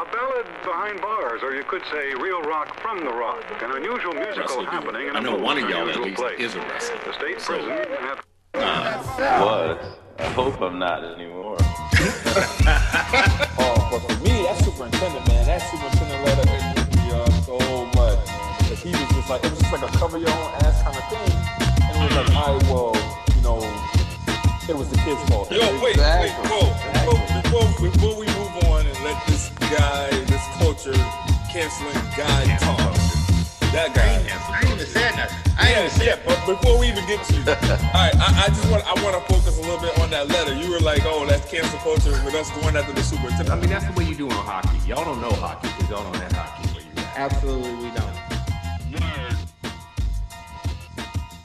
A ballad behind bars, or you could say real rock from the rock. An unusual musical Wrestler dude. happening in I a know one of y'all at least place. is a wrestler. The state So- prison had was. I hope I'm not anymore. Oh, but for me, that superintendent, man, that superintendent letter hit me uh, so much. Because he was just like, it was just like a cover your own ass kind of thing. And it was like, all right, well, you know, it was the kid's fault. Yo, wait, wait, whoa. Before, before, before we move on and let this guy, this culture canceling guy talk. That guy. I ain't even said nothing. I ain't Yeah, yeah, but before we even get to you, all right, I, I just want I want to focus a little bit on that letter. You were like, oh, that's cancel culture with us going after the superintendent. I mean, that's the way you do on hockey. Y'all don't know hockey because y'all don't have hockey where you at. Absolutely, we don't.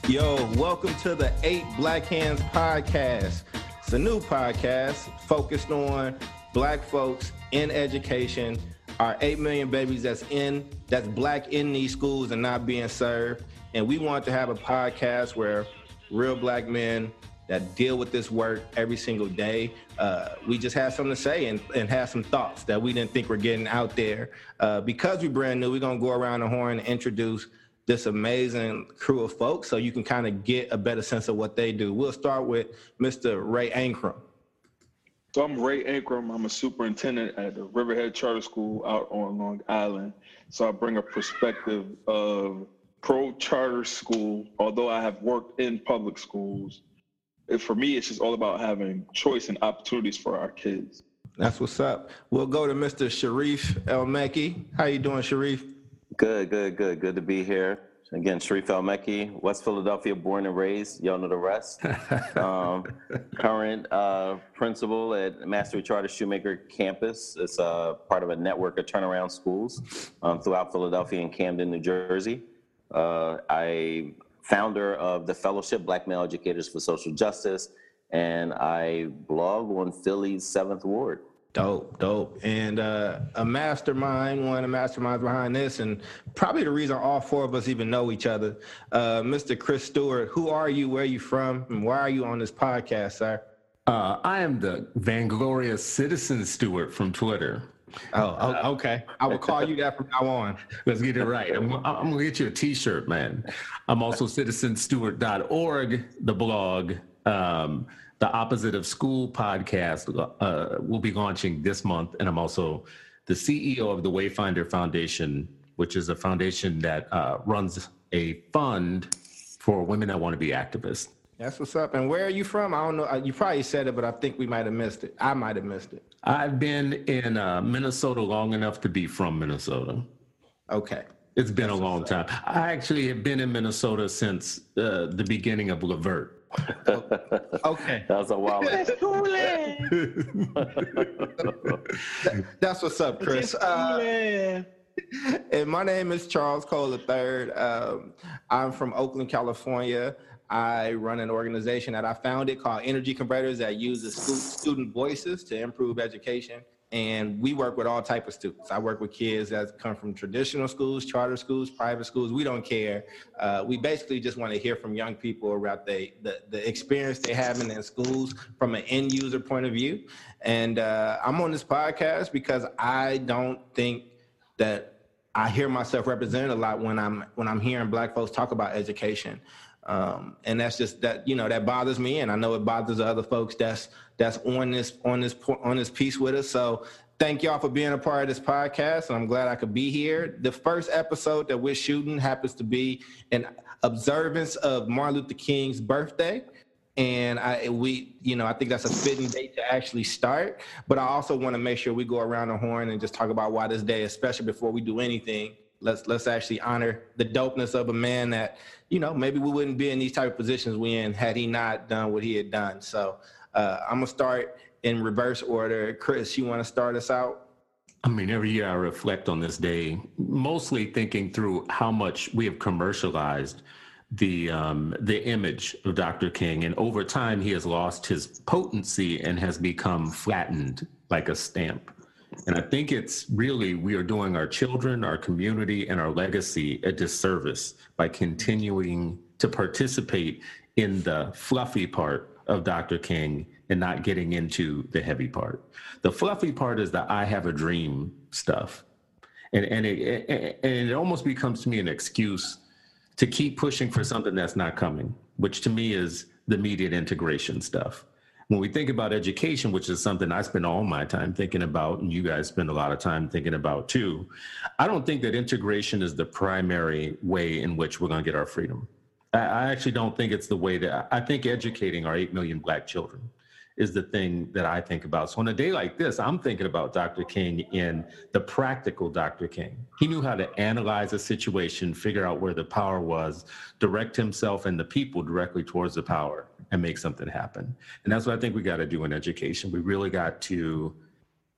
Yo, welcome to the Eight Black Hands podcast. It's a new podcast focused on black folks in education, our 8 million babies that's in, that's black in these schools and not being served. And we want to have a podcast where real black men that deal with this work every single day. Uh, we just have something to say and, and have some thoughts that we didn't think were getting out there. Uh, because we're brand new, we're gonna go around the horn and introduce this amazing crew of folks so you can kind of get a better sense of what they do. We'll start with Mr. Ray Ankrum. So I'm Ray Ankrum. I'm a superintendent at the Riverhead Charter School out on Long Island. So I bring a perspective of pro charter school, although I have worked in public schools. it- For me, it's just all about having choice and opportunities for our kids. That's what's up. We'll go to Mr. Sharif El Mekki. How you doing, Sharif? Good, good, good. Good to be here. Again, Sharif El Mekki, West Philadelphia, born and raised. Y'all know the rest. um, current uh, principal at Mastery Charter Shoemaker Campus. It's uh, part of a network of turnaround schools um, throughout Philadelphia and Camden, New Jersey. Uh, I founder of the Fellowship Black Male Educators for Social Justice, and I blog on Philly's Seventh Ward. Dope, dope. And uh, a mastermind, one of the masterminds behind this, and probably the reason all four of us even know each other. Uh, Mr. Chris Stewart, who are you? Where are you from? And why are you on this podcast, sir? Uh, I am the Vanglorious Citizen Stewart from Twitter. Oh, okay. I will call you that from now on. Let's get it right. I'm, I'm going to get you a t shirt, man. I'm also citizenstewart.org, the blog. Um, the Opposite of School podcast uh, will be launching this month. And I'm also the CEO of the Wayfinder Foundation, which is a foundation that uh, runs a fund for women that want to be activists. That's what's up. And where are you from? I don't know. Uh, You probably said it, but I think we might have missed it. I might have missed it. I've been in uh, Minnesota long enough to be from Minnesota. Okay. It's been a long time. I actually have been in Minnesota since uh, the beginning of Levert. Okay. That was a while ago. That's what's up, Chris. Uh, and my name is Charles Cole III. Um, I'm from Oakland, California. I run an organization that I founded called Energy Converters that uses student voices to improve education. And we work with all type of students. I work with kids that come from traditional schools, charter schools, private schools. We don't care. Uh, we basically just want to hear from young people about the, the experience they're having in schools from an end user point of view. And uh, I'm on this podcast because I don't think that I hear myself represented a lot when I'm when I'm hearing black folks talk about education. Um, and that's just that you know that bothers me, and I know it bothers the other folks that's that's on this on this on this piece with us. So thank y'all for being a part of this podcast, and I'm glad I could be here. The first episode that we're shooting happens to be an observance of Martin Luther King's birthday and I we you know I think that's a fitting date to actually start. But I also want to make sure we go around the horn and just talk about why this day, especially before we do anything. Let's let's actually honor the dopeness of a man that you know maybe we wouldn't be in these type of positions we in had he not done what he had done. So uh, I'm gonna start in reverse order. Chris, you want to start us out? I mean, every year I reflect on this day, mostly thinking through how much we have commercialized the um, the image of Dr. King, and over time he has lost his potency and has become flattened like a stamp. And I think it's really we are doing our children, our community, and our legacy a disservice by continuing to participate in the fluffy part of Dr. King and not getting into the heavy part. The fluffy part is the I have a dream stuff. And, and, it, and it almost becomes to me an excuse to keep pushing for something that's not coming, which to me is the immediate integration stuff. When we think about education, which is something I spend all my time thinking about, and you guys spend a lot of time thinking about too, I don't think that integration is the primary way in which we're going to get our freedom. I actually don't think it's the way that I think educating our 8 million black children is the thing that I think about. So on a day like this, I'm thinking about Dr. King in the practical Dr. King. He knew how to analyze a situation, figure out where the power was, direct himself and the people directly towards the power and make something happen. And that's what I think we got to do in education. We really got to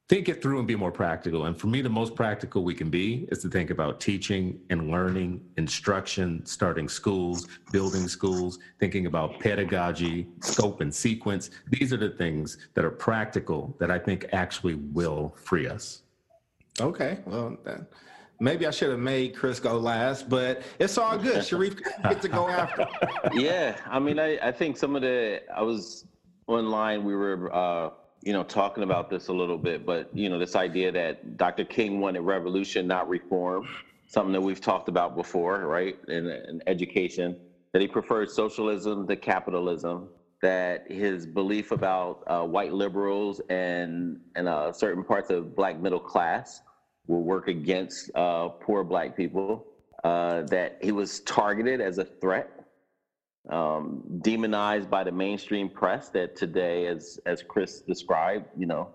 think it through and be more practical. And for me, the most practical we can be is to think about teaching and learning, instruction, starting schools, building schools, thinking about pedagogy, scope and sequence. These are the things that are practical that I think actually will free us. Okay, well, then maybe I should have made Chris go last, but it's all good. Sharif gets to go after. Yeah, I mean, I, I think some of the I was online. We were. Uh, you know, talking about this a little bit, but you know, this idea that Dr. King wanted revolution, not reform, something that we've talked about before, right? In, in education, that he preferred socialism to capitalism, that his belief about uh, white liberals and and uh, certain parts of black middle class will work against uh, poor black people, uh, that he was targeted as a threat um, demonized by the mainstream press that today, as as Chris described, you know,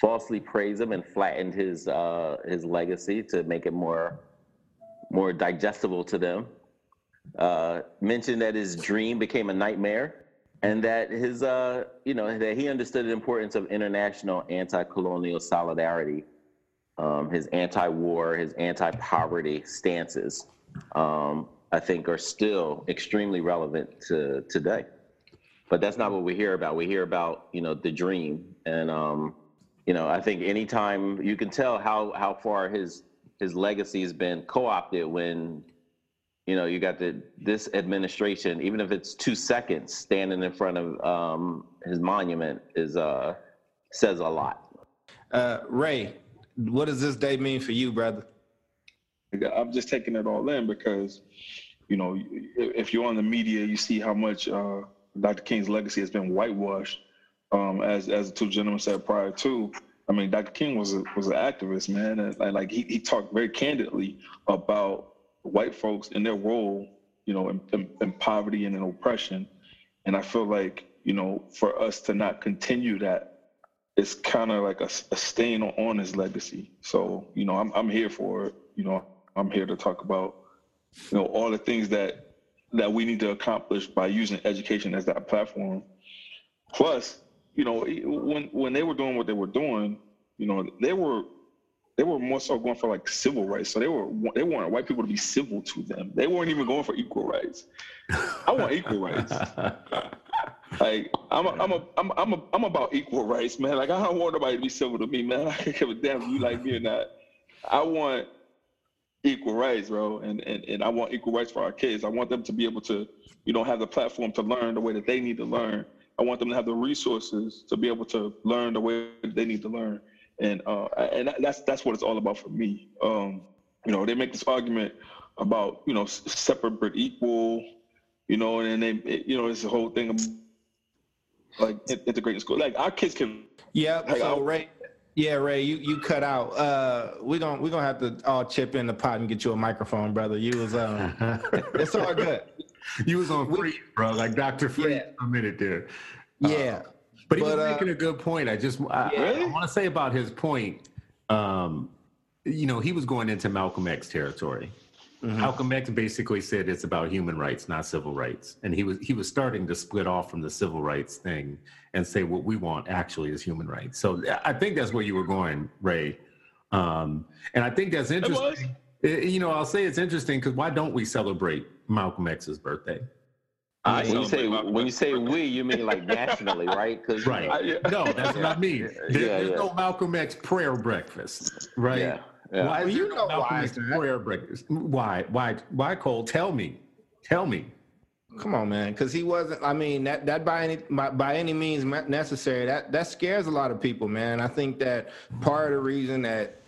falsely praised him and flattened his uh, his legacy to make it more more digestible to them. Uh, mentioned that his dream became a nightmare, and that his uh, you know that he understood the importance of international anti-colonial solidarity, um, his anti-war, his anti-poverty stances. Um, I think are still extremely relevant to today. But that's not what we hear about. We hear about, you know, the dream. And um, you know, I think anytime you can tell how how far his his legacy has been co-opted when you know you got the this administration even if it's two seconds standing in front of um, his monument is uh says a lot uh, ray what does this day mean for you brother I'm just taking it all in because, you know, if you're on the media, you see how much uh, Dr. King's legacy has been whitewashed. Um, as as the two gentlemen said prior to, I mean, Dr. King was a, was an activist, man, and, like he, he talked very candidly about white folks and their role, you know, in, in, in poverty and in oppression. And I feel like, you know, for us to not continue that it's kind of like a, a stain on, on, his legacy. So, you know, I'm, I'm here for it. You know, I'm here to talk about, you know, all the things that that we need to accomplish by using education as that platform. Plus, you know, when when they were doing what they were doing, you know, they were they were more so going for like civil rights. So they were they wanted white people to be civil to them. They weren't even going for equal rights. I want equal rights. Like I'm a, I'm a, I'm I'm a, I'm about equal rights, man. Like I don't want nobody to be civil to me, man. I can give a damn if you like me or not. I want equal rights, bro. And, and and I want equal rights for our kids. I want them to be able to, you know, have the platform to learn the way that they need to learn. I want them to have the resources to be able to learn the way they need to learn. And uh, and that's that's what it's all about for me. Um, you know, they make this argument about you know separate but equal. You know, and then they you know it's the whole thing of like integrating school. Like our kids can. Yeah. Like, so right yeah, Ray, you, you cut out. Uh, we're gonna we're gonna have to all chip in the pot and get you a microphone, brother. You was um, it's all good. You was on free, bro, like Dr. Free yeah. a minute there. Yeah, uh, but he but, was uh, making a good point. I just I, yeah. I, I want to say about his point. Um, you know, he was going into Malcolm X territory. Mm-hmm. Malcolm X basically said it's about human rights, not civil rights, and he was he was starting to split off from the civil rights thing and say what we want actually is human rights. So I think that's where you were going, Ray, um, and I think that's interesting. It, you know, I'll say it's interesting because why don't we celebrate Malcolm X's birthday? Uh, when you say when you say we, you mean like nationally, right? Because right. no, that's what I mean. There, yeah, there's yeah. no Malcolm X prayer breakfast, right? Yeah. Yeah. Why well, you know Malcolm why X prayer breakfast? Why? Why? Why? Cole, tell me. Tell me. Come on, man, because he wasn't. I mean, that that by any by, by any means necessary. That that scares a lot of people, man. I think that part of the reason that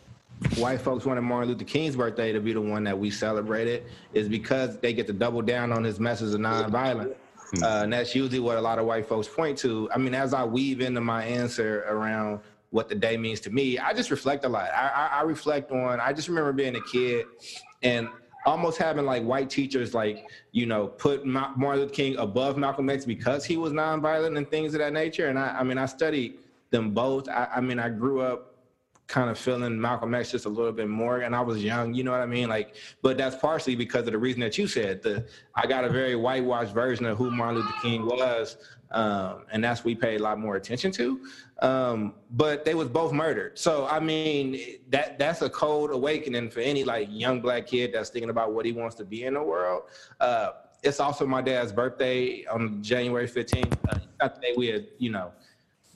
white folks wanted Martin Luther King's birthday to be the one that we celebrated is because they get to double down on his message of nonviolence. Uh, and that's usually what a lot of white folks point to. I mean, as I weave into my answer around what the day means to me, I just reflect a lot. I, I, I reflect on, I just remember being a kid and almost having like white teachers like you know put Martin Luther King above Malcolm X because he was nonviolent and things of that nature. And I, I mean, I studied them both. I, I mean, I grew up kind of feeling Malcolm X just a little bit more. And I was young, you know what I mean? Like, but that's partially because of the reason that you said. The I got a very whitewashed version of who Martin Luther King was, um, and that's we paid a lot more attention to. Um, but they was both murdered. So I mean, that that's a cold awakening for any like young black kid that's thinking about what he wants to be in the world. Uh, it's also my dad's birthday on January 15th. Uh, not the we had, you know,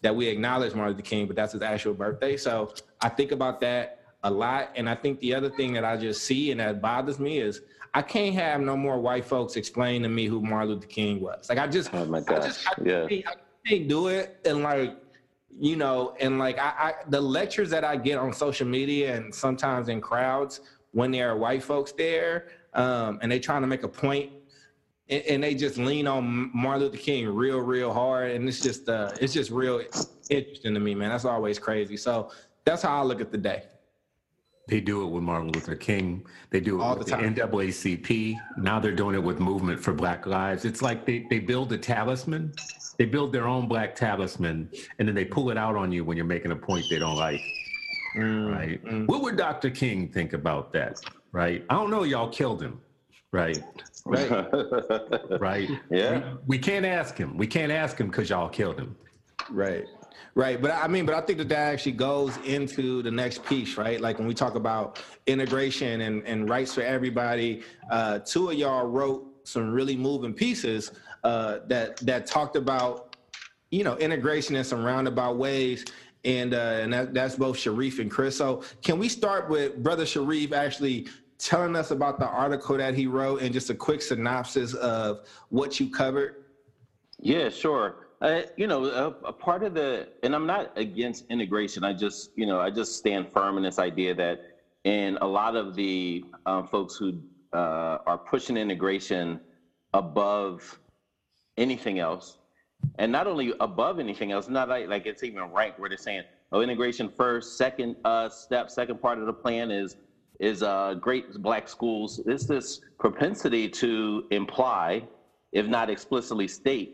that we acknowledge Martin Luther King, but that's his actual birthday. So I think about that a lot. And I think the other thing that I just see and that bothers me is I can't have no more white folks explain to me who Martin Luther King was. Like I just, oh my gosh, I just, I yeah, can't, I can't do it. And like, you know, and like I, I, the lectures that I get on social media and sometimes in crowds when there are white folks there, um, and they trying to make a point and, and, they just lean on Martin Luther King real, real hard, and it's just uh, it's just real interesting to me, man. That's always crazy. So that's how I look at the day. They do it with Martin Luther King. They do it All with the, the NAACP. Now they're doing it with Movement for Black Lives. It's like they, they build a talisman. They build their own black talisman, and then they pull it out on you when you're making a point they don't like. Mm, right? Mm. What would Dr. King think about that? Right? I don't know. Y'all killed him. Right? Right. right. Yeah. We, we, can't ask him. We can't ask him because y'all killed him. Right. Right. But I mean, but I think that that actually goes into the next piece, right? Like when we talk about integration and, and rights for everybody, uh, two of y'all wrote some really moving pieces uh, that that talked about, you know, integration in some roundabout ways. And uh, and that, that's both Sharif and Chris. So can we start with Brother Sharif actually telling us about the article that he wrote and just a quick synopsis of what you covered? Yeah, sure. Uh, you know, a, a, part of the, and I'm not against integration. I just, you know, I just stand firm in this idea that in a lot of the um, folks who uh, are pushing integration above anything else, and not only above anything else, not like, like it's even ranked where they're saying, oh, integration first, second uh, step, second part of the plan is is uh, great black schools. It's this propensity to imply, if not explicitly state,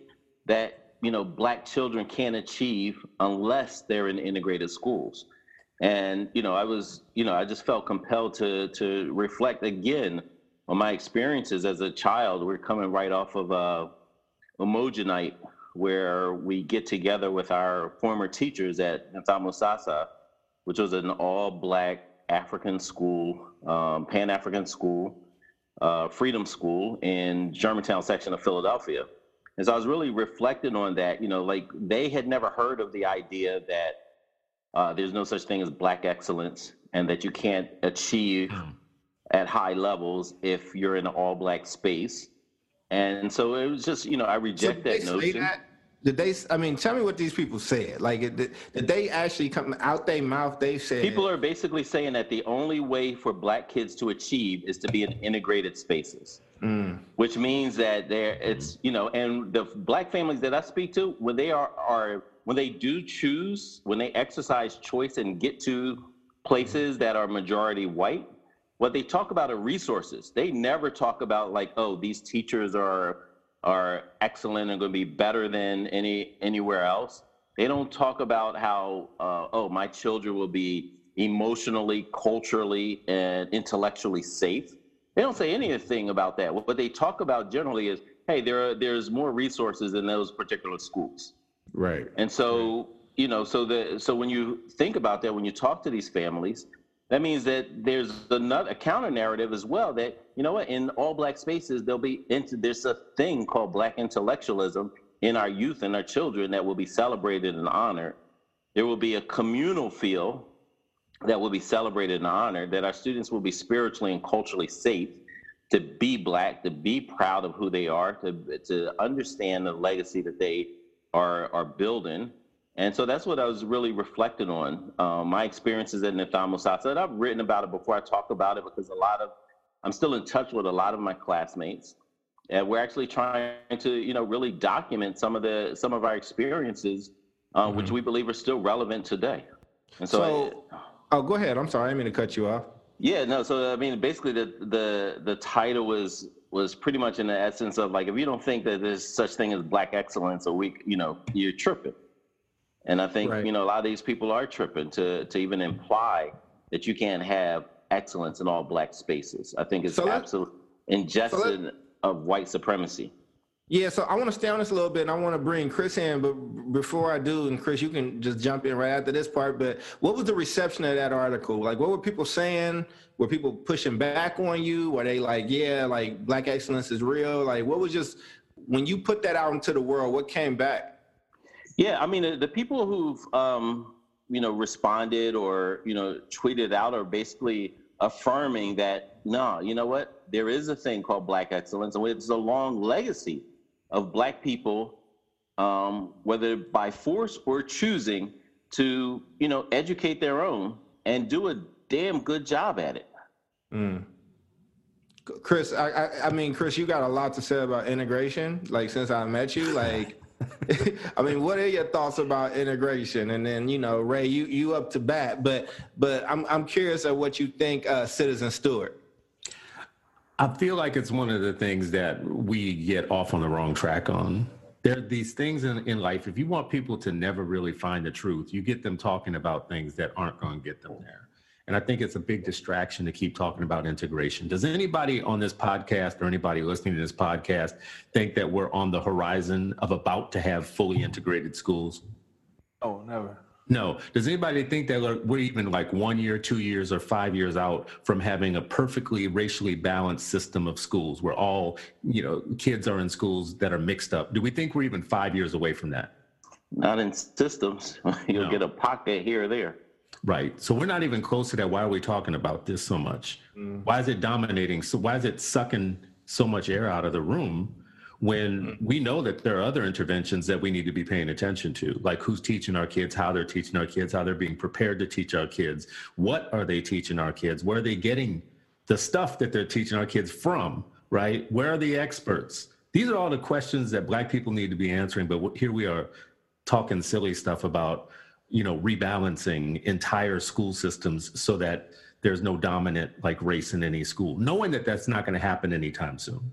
that you know black children can't achieve unless they're in integrated schools. And you know, I was, you know, I just felt compelled to to reflect again on my experiences as a child. We're coming right off of a Umoja night where we get together with our former teachers at Nidhamu Sasa, which was an all-black African school, um, Pan African school, uh, Freedom School in Germantown section of Philadelphia. And so I was really reflecting on that, you know, like they had never heard of the idea that uh, there's no such thing as black excellence and that you can't achieve hmm. at high levels if you're in an all black space. And so it was just, you know, I reject so that notion. That? Did they? I mean, tell me what these people said. Like, did, did they actually come out their mouth? They said people are basically saying that the only way for Black kids to achieve is to be in integrated spaces, mm. which means that there it's you know, and the Black families that I speak to, when they are are when they do choose, when they exercise choice and get to places that are majority white, what they talk about are resources. They never talk about like, oh, these teachers are are excellent and going to be better than any anywhere else. They don't talk about how uh, oh my children will be emotionally, culturally, and intellectually safe. They don't say anything about that. What they talk about generally is hey, there are, there's more resources in those particular schools. Right. And so right. you know so the so when you think about that, when you talk to these families, that means that there's another a counter narrative as well that you know what in all black spaces there'll be into there's a thing called black intellectualism in our youth and our children that will be celebrated and honored there will be a communal feel that will be celebrated and honored that our students will be spiritually and culturally safe to be black, to be proud of who they are, to to understand the legacy that they are are building. And so that's what I was really reflecting on. Um, my experiences at Nidhamu Sasa. I've written about it before I talk about it because a lot of I'm still in touch with a lot of my classmates. And we're actually trying to, you know, really document some of the some of our experiences, uh, mm-hmm. which we believe are still relevant today. And so, so I, oh, go ahead. I'm sorry, I didn't mean to cut you off. Yeah, no. So I mean, basically, the the the title was was pretty much in the essence of like, if you don't think that there's such thing as black excellence, or we, you know, you're tripping. And I think right. you know a lot of these people are tripping to to even imply that you can't have excellence in all black spaces. I think it's so absolute ingestion so of white supremacy. Yeah, so I want to stay on this a little bit, and I want to bring Chris in. But before I do, and Chris, you can just jump in right after this part. But what was the reception of that article? Like, what were people saying? Were people pushing back on you? Were they like, "Yeah, like black excellence is real"? Like, what was just when you put that out into the world? What came back? Yeah, I mean, the people who've um, you know responded or you know tweeted out are basically affirming that no, you know what, there is a thing called black excellence, and it's a long legacy of black people, um, whether by force or choosing to, you know, educate their own and do a damn good job at it. Mm. Chris, I, I, I mean, Chris, you got a lot to say about integration. Like since I met you, like, I mean, what are your thoughts about integration? And then, you know, Ray, you you up to bat, but but I'm I'm curious of what you think, uh, Citizen Stewart. I feel like it's one of the things that we get off on the wrong track on. There are these things in, in life, if you want people to never really find the truth, you get them talking about things that aren't going to get them there. And I think it's a big distraction to keep talking about integration. Does anybody on this podcast or anybody listening to this podcast think that we're on the horizon of about to have fully integrated schools? Oh, never. No. Does anybody think that we're even like one year, two years, or five years out from having a perfectly racially balanced system of schools where all, you know, kids are in schools that are mixed up? Do we think we're even five years away from that? Not in systems. You'll no. get a pocket here or there. Right. So we're not even close to that. Why are we talking about this so much? Mm. Why is it dominating? So why is it sucking so much air out of the room? when mm-hmm. we know that there are other interventions that we need to be paying attention to, like who's teaching our kids, how they're teaching our kids, how they're being prepared to teach our kids, what are they teaching our kids, where are they getting the stuff that they're teaching our kids from, right? Where are the experts? These are all the questions that Black people need to be answering, but here we are talking silly stuff about, you know, rebalancing entire school systems so that there's no dominant like race in any school, knowing that that's not going to happen anytime soon.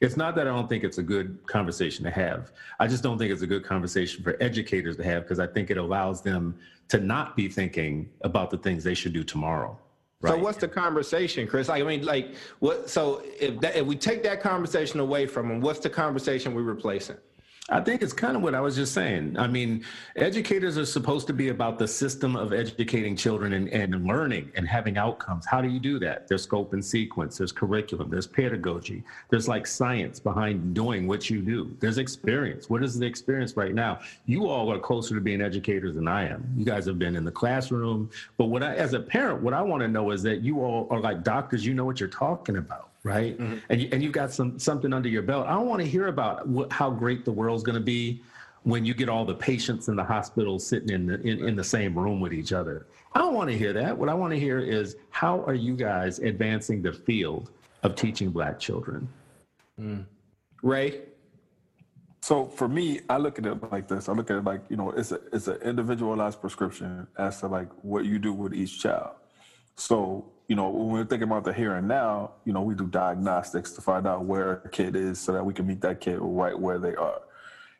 It's not that I don't think it's a good conversation to have. I just don't think it's a good conversation for educators to have because I think it allows them to not be thinking about the things they should do tomorrow. Right. So what's the conversation, Chris? I mean, like, what? So if that, if we take that conversation away from them, what's the conversation we're replacing? I think it's kind of what I was just saying. I mean, educators are supposed to be about the system of educating children and, and learning and having outcomes. How do you do that? There's scope and sequence, there's curriculum, there's pedagogy, there's like science behind doing what you do, there's experience. What is the experience right now? You all are closer to being educators than I am. You guys have been in the classroom. But what I, as a parent, what I want to know is that you all are like doctors, you know what you're talking about right? Mm-hmm. And you, and you've got some something under your belt. I don't want to hear about what, how great the world's going to be when you get all the patients in the hospital sitting in the in, in the same room with each other. I don't want to hear that. What I want to hear is how are you guys advancing the field of teaching black children? Mm. Ray. So for me, I look at it like this. I look at it like you know, it's a it's an individualized prescription as to like what you do with each child. So you know, when we're thinking about the here and now, you know, we do diagnostics to find out where a kid is so that we can meet that kid right where they are.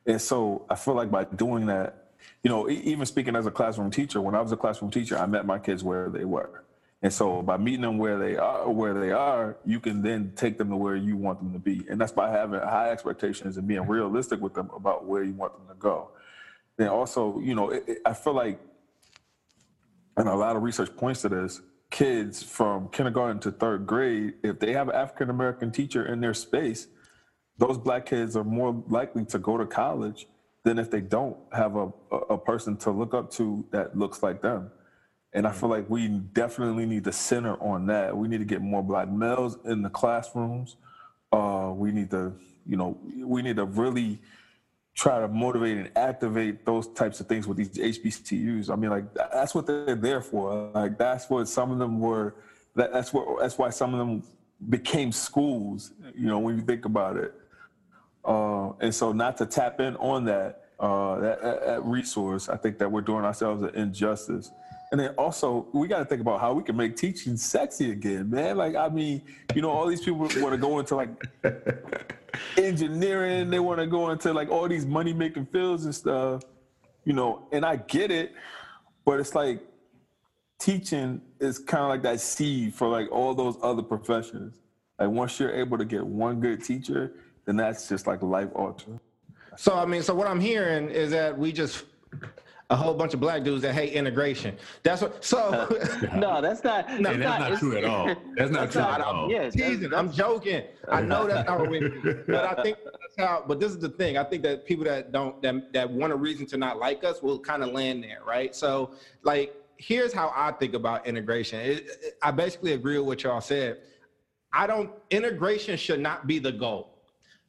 And so I feel like by doing that, you know, even speaking as a classroom teacher, when I was a classroom teacher, I met my kids where they were. And so by meeting them where they are, where they are, you can then take them to where you want them to be. And that's by having high expectations and being realistic with them about where you want them to go. And also, you know, it, it, I feel like, and a lot of research points to this, kids from kindergarten to third grade, if they have an African American teacher in their space, those black kids are more likely to go to college than if they don't have a, a person to look up to that looks like them. And I feel like we definitely need to center on that. We need to get more black males in the classrooms. Uh, we need to, you know, we need to really try to motivate and activate those types of things with these HBCUs. I mean, like that's what they're there for. Like that's what some of them were. That, that's what. That's why some of them became schools. You know, when you think about it. Uh, and so, not to tap in on that, uh, that, that resource, I think that we're doing ourselves an injustice. And then also, we got to think about how we can make teaching sexy again, man. Like, I mean, you know, all these people want to go into like engineering, they want to go into like all these money making fields and stuff, you know, and I get it, but it's like teaching is kind of like that seed for like all those other professions. Like, once you're able to get one good teacher, then that's just like life altering. So I mean, so what I'm hearing is that we just a whole bunch of black dudes that hate integration. That's what. So uh, no, that's not. No, that's not, not true at all. That's not that's true not, at all. Yeah, teasing. I'm joking. I know that's not what we. But I think that's how. But this is the thing. I think that people that don't that that want a reason to not like us will kind of land there, right? So like, here's how I think about integration. It, it, I basically agree with what y'all said. I don't. Integration should not be the goal.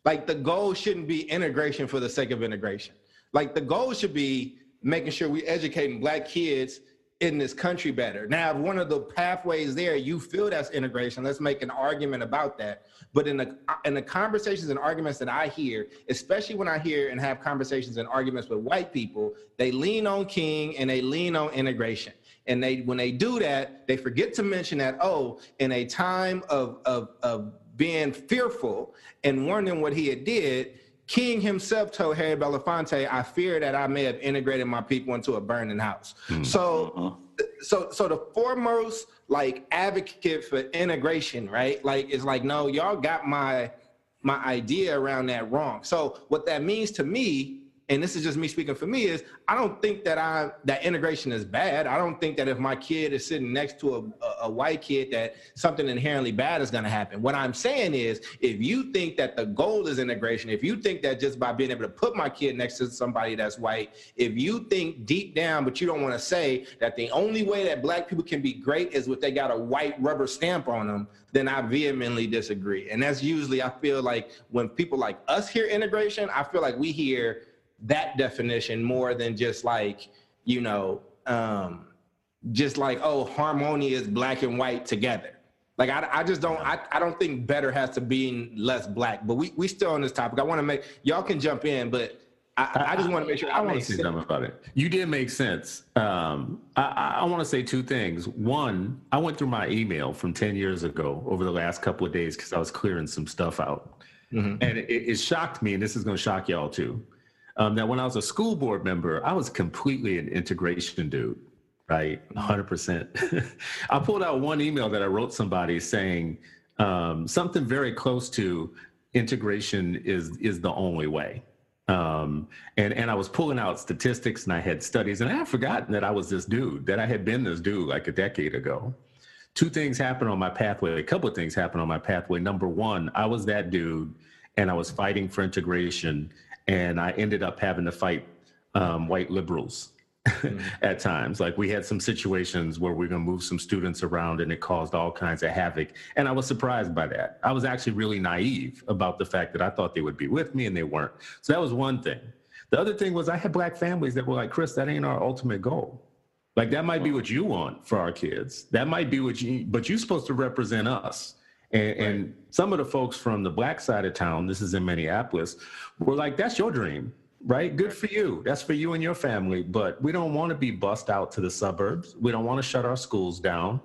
Like the goal shouldn't be integration for the sake of integration. Like the goal should be making sure we educating black kids in this country better. Now, if one of the pathways there, you feel that's integration, let's make an argument about that. But in the in the conversations and arguments that I hear, especially when I hear and have conversations and arguments with white people, they lean on King and they lean on integration. And they when they do that, they forget to mention that, oh, in a time of of of being fearful and wondering what he had did, King himself told Harry Belafonte, "I fear that I may have integrated my people into a burning house." Mm-hmm. So, so, so the foremost like advocate for integration, right? Like, it's like, no, y'all got my my idea around that wrong. So, what that means to me and this is just me speaking for me is i don't think that i that integration is bad. I don't think that if my kid is sitting next to a, a, a white kid that something inherently bad is going to happen. What i'm saying is if you think that the goal is integration if you think that just by being able to put my kid next to somebody that's white if you think deep down but you don't want to say that the only way that black people can be great is if they got a white rubber stamp on them then i vehemently disagree. And that's usually i feel like when people like us hear integration i feel like we hear that definition more than just like you know um just like oh harmonious black and white together like I, I just don't I, I don't think better has to be less black but we we still on this topic i want to make y'all can jump in but I, I just want to make sure I, I want to say something about it. You did make sense. Um, I, I want to say two things. One, I went through my email from 10 years ago over the last couple of days because I was clearing some stuff out. Mm-hmm. And it, it shocked me, and this is going to shock y'all too um, that when I was a school board member, I was completely an integration dude, right? 100%. Mm-hmm. I pulled out one email that I wrote somebody saying um, something very close to integration is is the only way. Um, and and I was pulling out statistics and I had studies and I had forgotten that I was this dude that I had been this dude like a decade ago. Two things happened on my pathway. A couple of things happened on my pathway. Number one, I was that dude and I was fighting for integration and I ended up having to fight um, white liberals mm. at times. Like we had some situations where we are gonna move some students around, and it caused all kinds of havoc. And I was surprised by that. I was actually really naive about the fact that I thought they would be with me, and they weren't. So that was one thing. The other thing was I had black families that were like, Chris, that ain't our ultimate goal. Like that might be what you want for our kids. That might be what you, but you're supposed to represent us. And, right. and, some of the folks from the black side of town, this is in Minneapolis, were like, that's your dream, right? Good for you. That's for you and your family. But we don't want to be bussed out to the suburbs. We don't want to shut our schools down.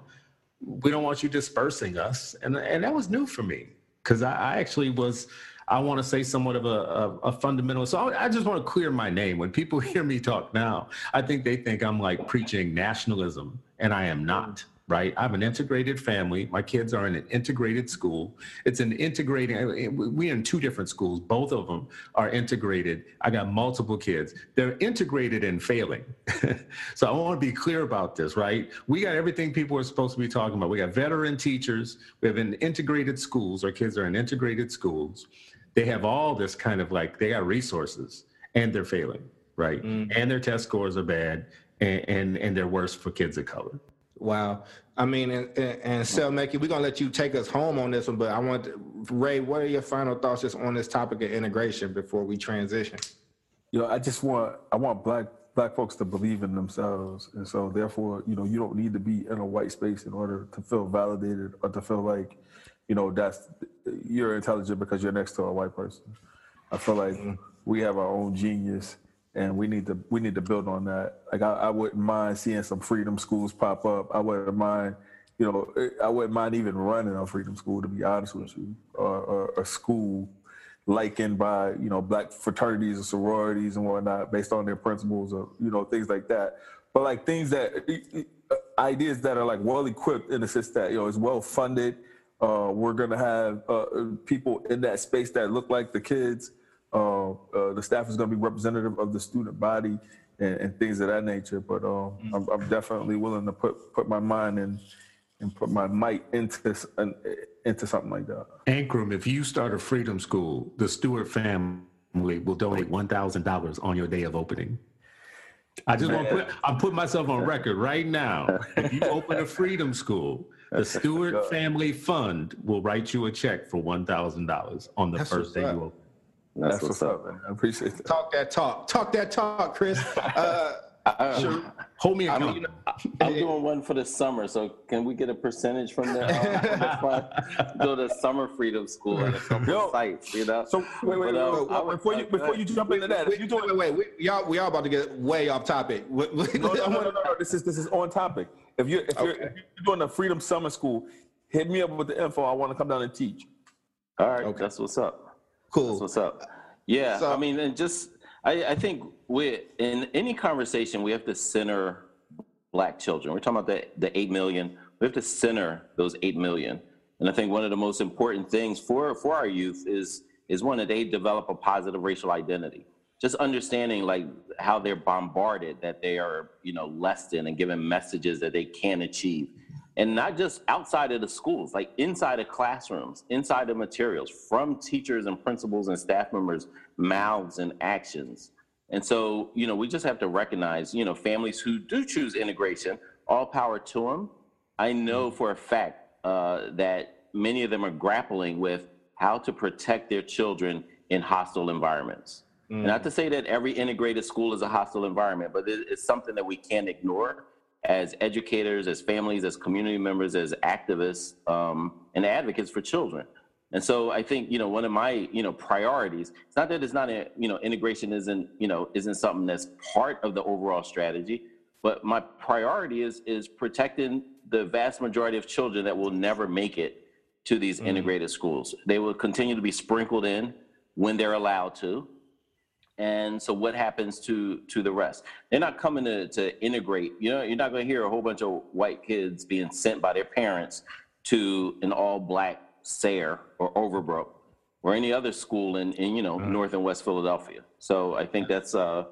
We don't want you dispersing us. And, and that was new for me because I, I, actually was, I want to say somewhat of a, a, a fundamental. So I, I just want to clear my name. When people hear me talk now, I think they think I'm like preaching nationalism, and I am not right? I have an integrated family. My kids are in an integrated school. It's an integrating, we're in two different schools. Both of them are integrated. I got multiple kids. They're integrated and failing. so I want to be clear about this, right? We got everything people are supposed to be talking about. We got veteran teachers. We have an integrated schools. Our kids are in integrated schools. They have all this kind of like, they got resources and they're failing, right? Mm. And their test scores are bad and, and, and they're worse for kids of color Wow. I mean, and, and, and Selmeki, mm. we're gonna let you take us home on this one, but I want to, Ray, what are your final thoughts just on this topic of integration before we transition? You know, I just want I want black black folks to believe in themselves, and so therefore, you know, you don't need to be in a white space in order to feel validated or to feel like, you know, that's you're intelligent because you're next to a white person. I feel like mm. we have our own genius and we need to we need to build on that. Like I, I wouldn't mind seeing some freedom schools pop up. I wouldn't mind, you know, I wouldn't mind even running a freedom school to be honest with you, or, a school likened by you know black fraternities and sororities and whatnot based on their principles or you know things like that. But like things that ideas that are like well equipped in the sense that you know it's well funded. Uh, we're gonna have uh, people in that space that look like the kids uh, uh, the staff is going to be representative of the student body and, and things of that nature. But uh, I'm, I'm, definitely willing to put put my mind and and put my might into into something like that. Ankrum, if you start a freedom school, the Stewart family will donate one thousand dollars on your day of opening. I just want to put I'm putting myself on record right now. If you open a freedom school, the Stewart Family Fund will write you a check for one thousand dollars on the That's first day you open. That's, That's what's up, man. I appreciate that. Talk that talk. Talk that talk, Chris. Uh, sure. Hold me I accountable. mean, I'm doing one for the summer, so can we get a percentage from the um, go to summer freedom school at a couple Yo. sites, you know? So wait, wait, wait, But, wait, I wait, would- before you before you jump into that, wait, you wait, doing wait, wait. We, y'all, we all about to get way off topic. Wait, wait, no, no, I no, no, wanna- no, no, This is this is on topic. If you're if you're, Okay. if you're doing a freedom summer school, hit me up with the info. I want to come down and teach. All right, Okay. that's what's up. That's Cool. what's up. Yeah, So- I mean, and just I, I think we in any conversation we have to center black children. We're talking about the the eight million. We have to center those eight million. And I think one of the most important things for for our youth is is one that they develop a positive racial identity. Just understanding like how they're bombarded that they are you know less than and given messages that they can't achieve and not just outside of the schools, like inside of classrooms, inside of materials, from teachers and principals and staff members' mouths and actions. And so, you know, we just have to recognize, you know, families who do choose integration, all power to them. I know for a fact uh, that many of them are grappling with how to protect their children in hostile environments. And Not to say that every integrated school is a hostile environment, but it's something that we can't ignore as educators, as families, as community members, as activists, um, and advocates for children. And so I think you know one of my you know priorities. It's not that it's not a you know integration isn't you know isn't something that's part of the overall strategy, but my priority is is protecting the vast majority of children that will never make it to these integrated schools. They will continue to be sprinkled in when they're allowed to. And so what happens to to the rest? They're not coming to, to integrate. You know, you're not going to hear a whole bunch of white kids being sent by their parents to an all black Sayre or Overbrook or any other school in, in you know North and West Philadelphia. So I think that's uh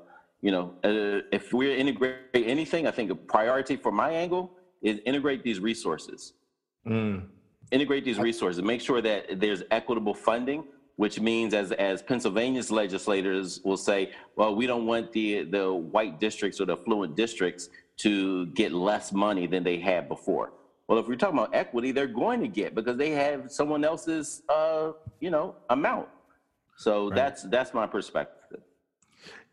you know uh, if we're integrate anything, I think a priority for my angle is integrate these resources Mm. integrate these resources, make sure that there's equitable funding, which means as as Pennsylvania's legislators will say, well, we don't want the the white districts or the affluent districts to get less money than they had before. Well, if we're talking about equity, they're going to get because they have someone else's uh, you know, amount. So that's that's my perspective.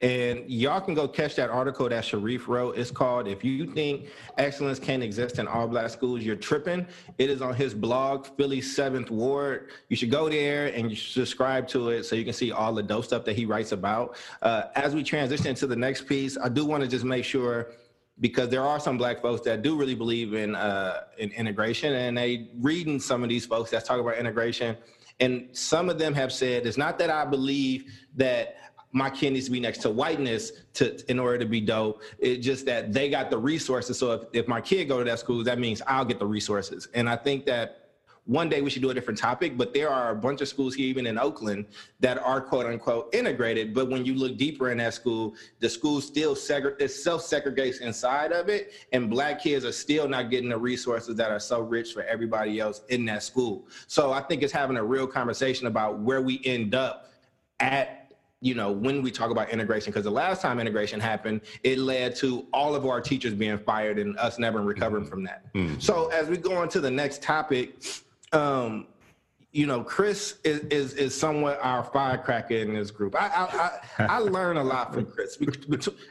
And y'all can go catch that article that Sharif wrote. It's called If You Think Excellence Can't Exist in All Black Schools, You're Tripping. It is on his blog, Philly 7th Ward. You should go there and you subscribe to it so you can see all the dope stuff that he writes about. Uh, as we transition to the next piece, I do want to just make sure because there are some black folks that do really believe in uh, in integration, and they reading some of these folks that talk about integration, and some of them have said it's not that I believe that my kid needs to be next to whiteness to in order to be dope. It's just that they got the resources. So if, if my kid go to that school, that means I'll get the resources. And I think that one day we should do a different topic, but there are a bunch of schools here, even in Oakland, that are quote unquote integrated. But when you look deeper in that school, the school still segre- self segregates inside of it, and black kids are still not getting the resources that are so rich for everybody else in that school. So I think it's having a real conversation about where we end up at you know, when we talk about integration, because the last time integration happened, it led to all of our teachers being fired and us never recovering Mm-hmm. from that. So as we go on to the next topic, um, you know, Chris is, is is somewhat our firecracker in this group. I I, I, I learn a lot from Chris.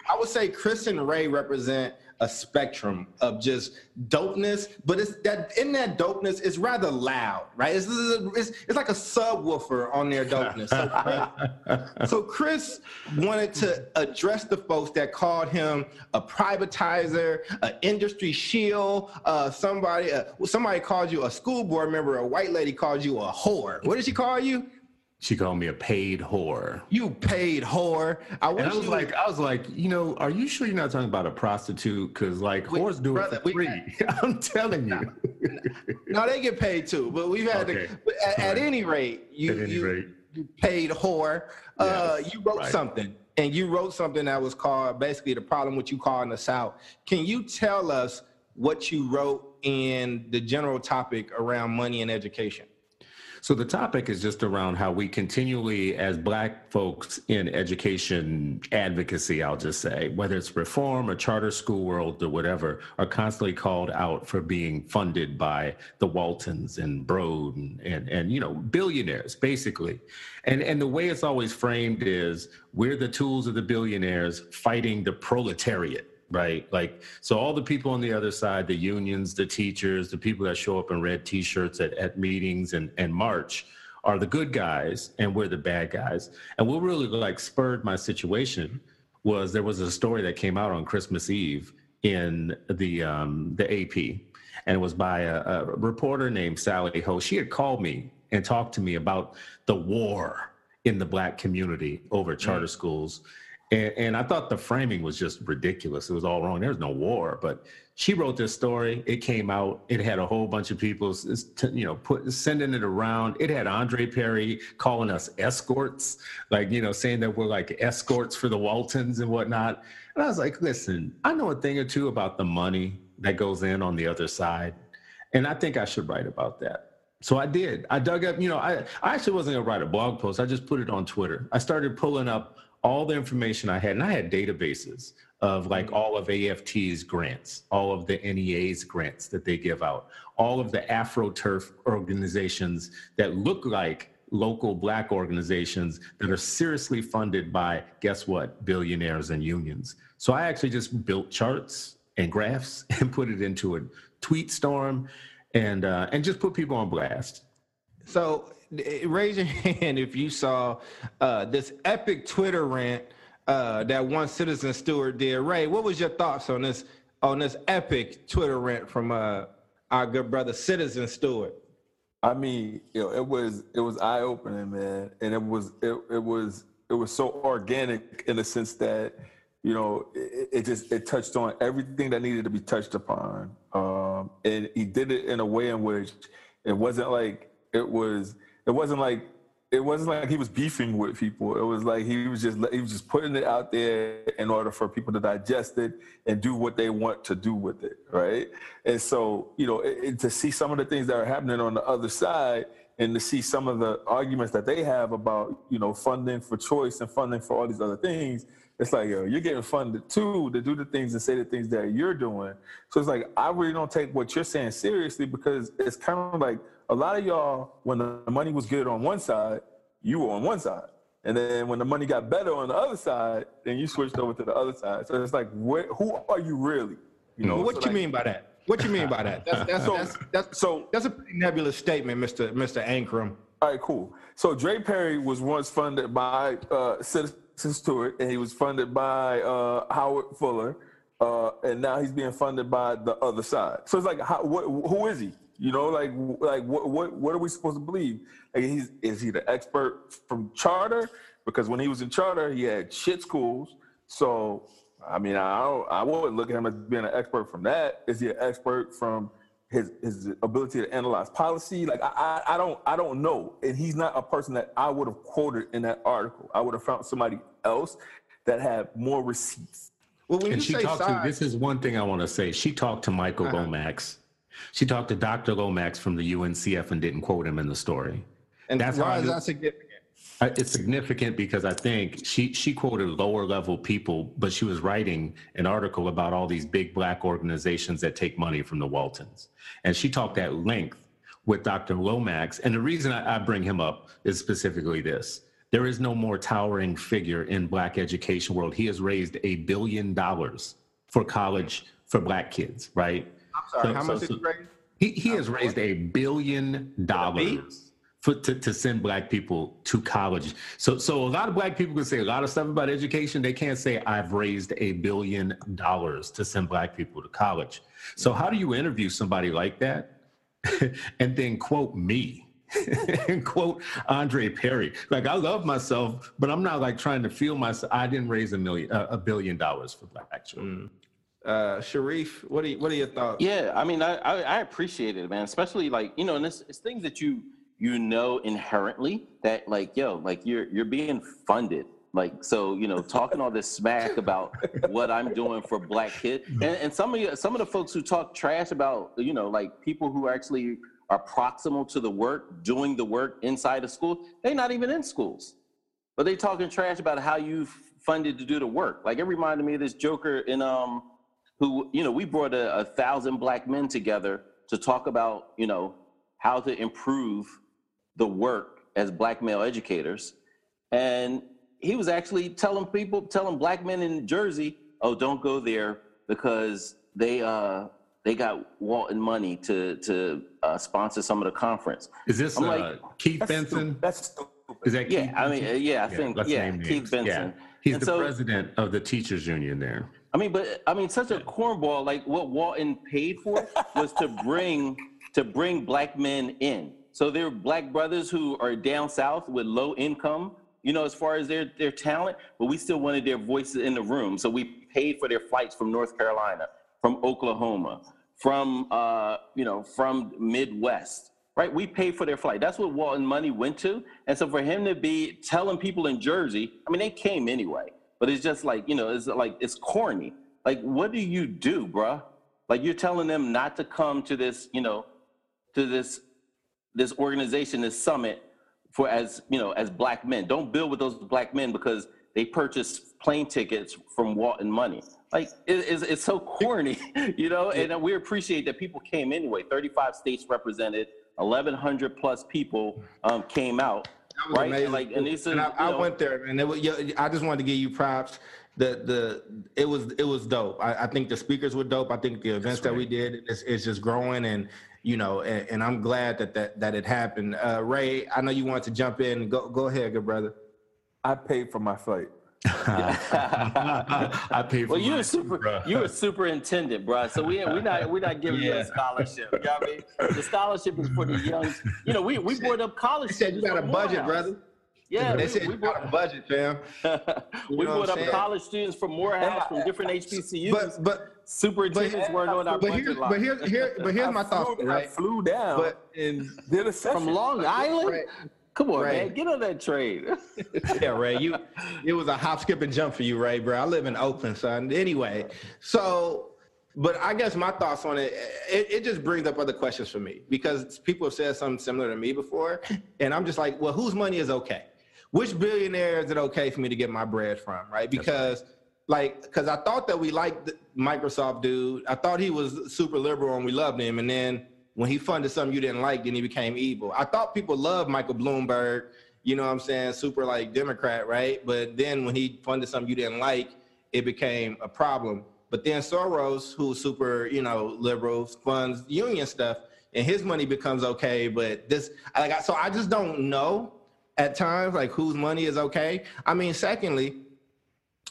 I would say Chris and Ray represent a spectrum of just dopeness, but it's that in that dopeness, it's rather loud, right? It's it's, it's like a subwoofer on their dopeness. So Chris, so Chris wanted to address the folks that called him a privatizer, an industry shield, uh, somebody uh, somebody called you a school board member, a white lady called you a whore. What did she call you? She called me a paid whore. You paid whore. I wish And I was like, I was like, you know, are you sure you're not talking about a prostitute? Because like We- whores do brother, it for free. I'm telling you. no, they get paid too, but we've had Okay. to. But at, at any rate, you At any you, rate. you paid whore. Uh, you wrote right. something, and you wrote something that was called basically the problem what you calling us out? Can you tell us what you wrote in the general topic around money and education? So the topic is just around how we continually, as Black folks in education advocacy, I'll just say, whether it's reform or charter school world or whatever, are constantly called out for being funded by the Waltons and Broad and, and, and you know, billionaires, basically. And, and the way it's always framed is we're the tools of the billionaires fighting the proletariat right? Like, so all the people on the other side, the unions, the teachers, the people that show up in red t-shirts at, at meetings and, and march are the good guys and we're the bad guys. And what really like spurred my situation was there was a story that came out on Christmas Eve in the, um, the AP and it was by a, a reporter named Sally Ho. She had called me and talked to me about the war in the black community over charter schools. And, and I thought the framing was just ridiculous. It was all wrong. There's no war, but she wrote this story. It came out. It had a whole bunch of people, you know, put sending it around. It had Andre Perry calling us escorts, like you know, saying that we're like escorts for the Waltons and whatnot. And I was like, listen, I know a thing or two about the money that goes in on the other side, and I think I should write about that. So I did. I dug up, you know, I, I actually wasn't gonna write a blog post. I just put it on Twitter. I started pulling up all the information I had, and I had databases of like all of AFT's grants, all of the NEA's grants that they give out, all of the AfroTurf organizations that look like local black organizations that are seriously funded by, guess what, billionaires and unions. So I actually just built charts and graphs and put it into a tweet storm and uh, and just put people on blast. So raise your hand if you saw uh, this epic Twitter rant uh, that one citizen Stewart did. Ray, what was your thoughts on this on this epic Twitter rant from uh, our good brother Citizen Stewart? I mean, you know, it was it was eye opening, man, and it was it, it was it was so organic in the sense that you know it, it just it touched on everything that needed to be touched upon, um, and he did it in a way in which it wasn't like it was it wasn't like it wasn't like he was beefing with people. It was like he was just he was just putting it out there in order for people to digest it and do what they want to do with it, right? And so you know it, it- to see some of the things that are happening on the other side and to see some of the arguments that they have about you know funding for choice and funding for all these other things. It's like yo, you're getting funded too to do the things and say the things that you're doing. So it's like I really don't take what you're saying seriously because it's kind of like a lot of y'all when the money was good on one side, you were on one side. And then when the money got better on the other side, then you switched over to the other side. So it's like, where, who are you really? You know, what so you like- mean by that? What you mean by that? That's that's So- that's, that's, so- that's a pretty nebulous statement, Mister Mister Ankrum. All right, cool. So Dre Perry was once funded by uh, Citizen Stewart, and he was funded by uh, Howard Fuller, uh, and now he's being funded by the other side. So it's like, how, what, who is he? You know, like, like what, what, what are we supposed to believe? Like, he's is he the expert from charter? Because when he was in charter, he had shit schools. So, I mean, I don't, I wouldn't look at him as being an expert from that. Is he an expert from his his ability to analyze policy. Like I, I I don't I don't know, and he's not a person that I would have quoted in that article. I would have found somebody else that had more receipts. Well, when And you she say talked side, to, this is one thing I want to say. She talked to Michael Uh-huh. Lomax. She talked to Dr. Lomax from the UNCF and didn't quote him in the story. and that's why is that significant? Uh, It's significant because I think she she quoted lower level people, but she was writing an article about all these big black organizations that take money from the Waltons, and she talked at length with Dr. Lomax. And the reason I, I bring him up is specifically this: there is no more towering figure in black education world. He has raised a billion dollars for college for black kids, right? I'm sorry, So- how much so- did you raise? He, he has raised a billion dollars for to, to send black people to college. So so a lot of black people can say a lot of stuff about education. They can't say I've raised a billion dollars to send black people to college. So how do you interview somebody like that and then quote me? and quote Andre Perry. Like I love myself, but I'm not like trying to feel myself. I didn't raise a million, a a billion dollars for black children. Mm. Uh, Sharif, what are you, what are your thoughts? Yeah, I mean, I, I I appreciate it, man. Especially like you know, and it's, it's things that you you know inherently that like yo, like you're you're being funded. Like so, you know, talking all this smack about what I'm doing for black kids, and, and some of you, some of the folks who talk trash about, you know, like people who actually are proximal to the work, doing the work inside of school, they're not even in schools, but they talking trash about how you funded to do the work. Like it reminded me of this joker in um who, you know, we brought a, a thousand black men together to talk about, you know, how to improve the work as black male educators. And he was actually telling people, telling black men in Jersey, oh, don't go there because they uh they got Walton money to to uh, sponsor some of the conference. Is this I'm uh, like, Keith That's Benson? stupid. That's stupid. Is that Keith Yeah, Keith I mean, Benson? uh, yeah, I think, let's yeah, Keith names. Benson. Yeah. He's And the so- president of the teachers union there. I mean, but I mean, such a cornball. Like what Walton paid for was to bring to bring black men in. So there are black brothers who are down south with low income, you know, as far as their their talent, but we still wanted their voices in the room. So we paid for their flights from North Carolina, from Oklahoma, from uh, you know, from Midwest. Right, we paid for their flight. That's what Walton money went to. And so for him to be telling people in Jersey, I mean, they came anyway but it's just like you know it's like it's corny. Like what do you do bruh? Like you're telling them not to come to this you know to this this organization this summit for as you know as black men. Don't build with those black men because they purchased plane tickets from walton money. Like it, it's, it's so corny you know? And we appreciate that people came anyway. 35 states represented. 1100 plus people um, came out That was right amazing. and like and these are, And I, I went there, and it was, I just wanted to give you props. The the it was it was dope. I, I think the speakers were dope. I think the events that we did is is just growing, and you know, and, and I'm glad that that that it happened. Uh, Ray, I know you wanted to jump in. Go go ahead, good brother. I paid for my flight. I paid for Well, you're a super, bro. you're a superintendent, bro. So we we not we not giving you a scholarship. You know what I mean? The scholarship is for the young. You know, we we brought up college. They said you got a budget, Morehouse. brother. Yeah, they we, said we you got a budget, fam. we brought up saying? college students from Morehouse from different HBCUs. But but Superintendents weren't on our but budget here's line. but here's here but here's my thought. right? I flew down But- and did a from Long Island. Right. Come on, Right. man, get on that train. yeah, Ray, you it was a hop, skip, and jump for you, Ray, bro. I live in Oakland, son. Anyway, so but I guess my thoughts on it, it, it just brings up other questions for me because people have said something similar to me before, and I'm just like, well, whose money is okay? Which billionaire is it okay for me to get my bread from, right? Because like, because I thought that we liked the Microsoft dude. I thought he was super liberal and we loved him, and then when he funded something you didn't like, then he became evil. I thought people loved Michael Bloomberg, you know what I'm saying, super like Democrat, right? But then when he funded something you didn't like, it became a problem. But then Soros, who's super, you know, liberal, funds union stuff, and his money becomes okay. But this, like, I- so I just don't know at times, like, whose money is okay. I mean, secondly,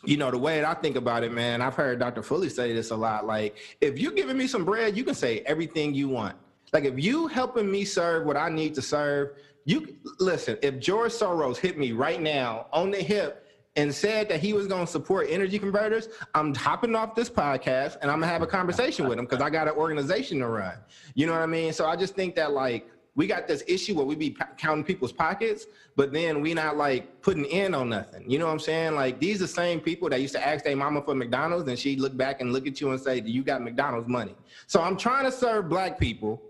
you know, the way that I think about it, man, I've heard Dr. Fuller say this a lot. Like, if you're giving me some bread, you can say everything you want. Like, if you helping me serve what I need to serve, you listen. If George Soros hit me right now on the hip and said that he was going to support energy converters, I'm hopping off this podcast and I'm gonna have a conversation with him because I got an organization to run. You know what I mean? So I just think that like we got this issue where we be counting people's pockets, but then we not like putting in on nothing. You know what I'm saying? Like these are the same people that used to ask their mama for McDonald's and she look back and look at you and say, "Do you got McDonald's money?" So I'm trying to serve black people.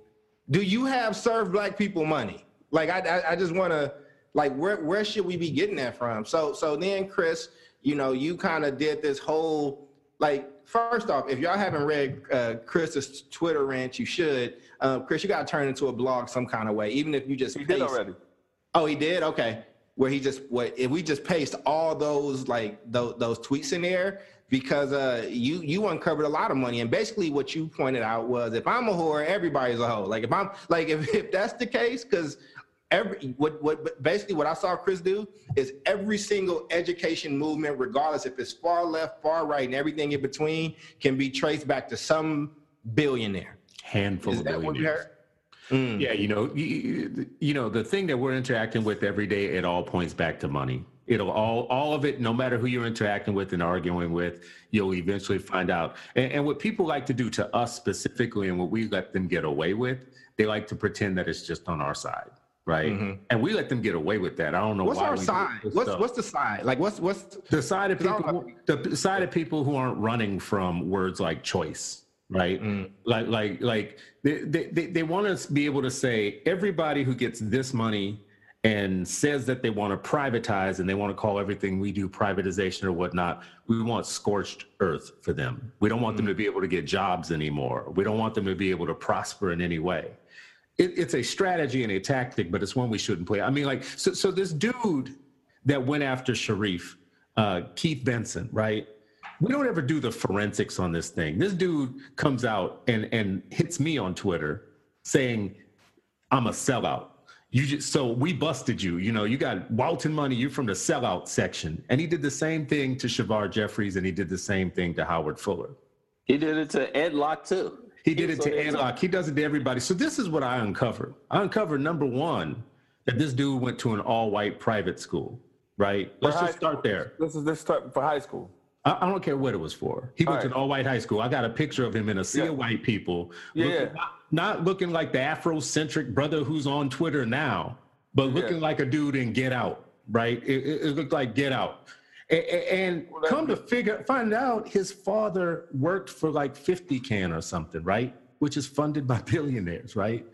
Do you have serve black people money? Like I, I, I just want to like where where should we be getting that from? So so then Chris, you know, you kind of did this whole like first off, if y'all haven't read uh, Chris's Twitter rant, you should. Uh, Chris, you got to turn into a blog some kind of way, even if you just He did already. Oh, he did. Okay, where he just what if we just paste all those like those those tweets in there because uh you you uncovered a lot of money and basically what you pointed out was if I'm a whore, everybody's a hoe. Like if I'm like if if that's the case, because every what what basically what I saw Chris do is every single education movement, regardless if it's far left, far right, and everything in between, can be traced back to some billionaire. Handful Is of billionaires. Mm. Yeah, you know, you, you know, the thing that we're interacting with every day, it all points back to money. It'll all, all of it, no matter who you're interacting with and arguing with, you'll eventually find out. And, and what people like to do to us specifically, and what we let them get away with, they like to pretend that it's just on our side, right? And we let them get away with that. I don't know Mm-hmm. What's our side? What's stuff. what's the side? Like what's what's the side of people who, the side of people who aren't running from words like choice right like like like they they, they, they want to be able to say everybody who gets this money and says that they want to privatize and they want to call everything we do privatization or whatnot we want scorched earth for them we don't want them to be able to get jobs anymore we don't want them to be able to prosper in any way it, it's a strategy and a tactic, but it's one we shouldn't play. I mean, like, so, so this dude that went after Sharif, uh, Keith Benson, right? We don't ever do the forensics on this thing. This dude comes out and and hits me on Twitter saying, "I'm a sellout." You just so we busted you. You know, you got Walton money. You're from the sellout section, and he did the same thing to Shavar Jeffries, and he did the same thing to Howard Fuller. He did it to Ed Lock too. He did it So to Ed a- Lock. He does it to everybody. So this is what I uncovered. I uncovered number one that this dude went to an all-white private school. Right. Let's just start school. there. This is this start for high school. I, don't care what it was for. He went All to an all-white high school. I got a picture of him in a sea Yeah. of white people. Yeah, looking- Not, not looking like the Afrocentric brother who's on Twitter now, but looking like a dude in Get Out. Right. It, it, it looked like Get Out. A- a- And, that come to figure, find out his father worked for like 50CAN or something, right? Which is funded by billionaires, right?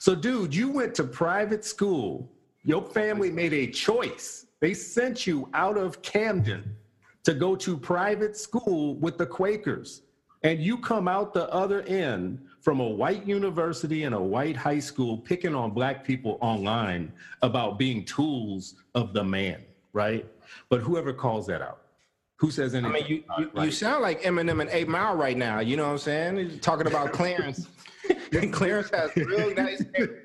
So, dude, you went to private school. Your family made a choice. They sent you out of Camden to go to private school with the Quakers. And you come out the other end from a white university and a white high school picking on black people online about being tools of the man, right? But whoever calls that out, who says anything? I mean, you, you, it, you sound like Eminem and Eight Mile right now. You know what I'm saying? You're talking about Clarence. Clarence has real nice hair.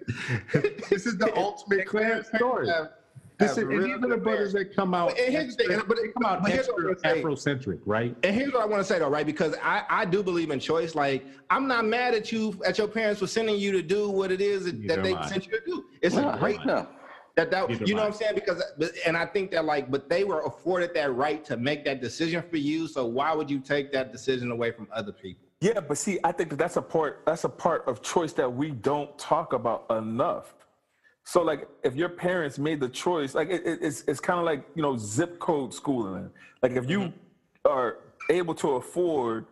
this is the ultimate Clarence story. Have- This is, and these are the brothers that come out. But here's the thing, but- they come out but here's what extra I'm Afrocentric, right? And here's what I want to say though, right? Because I, I do believe in choice. Like I'm not mad at you at your parents for sending you to do what it is that, Neither they am sent you to do. It's No, a great no. that that Neither you know am what I'm saying? Because and I think that like, but they were afforded that right to make that decision for you. So why would you take that decision away from other people? Yeah, but see, I think that that's a part that's a part of choice that we don't talk about enough. So like if your parents made the choice, like it, it- it's it's kind of like, you know, zip code schooling. Like if you mm-hmm. are able to afford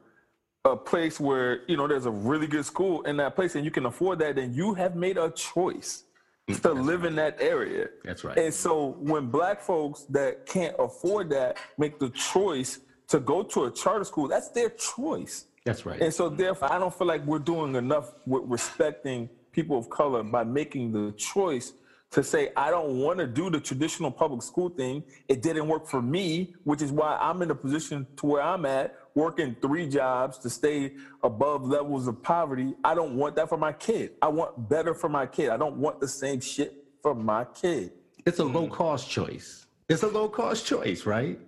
a place where, you know, there's a really good school in that place and you can afford that, then you have made a choice mm, to live in that area. That's right. And so when black folks that can't afford that make the choice to go to a charter school, that's their choice. That's right. And so therefore, I don't feel like we're doing enough with respecting people of color by making the choice to say, I don't want to do the traditional public school thing. It didn't work for me, which is why I'm in a position to where I'm at, working three jobs to stay above levels of poverty. I don't want that for my kid. I want better for my kid. I don't want the same shit for my kid. it's a mm. low cost choice. It's a low cost choice, right?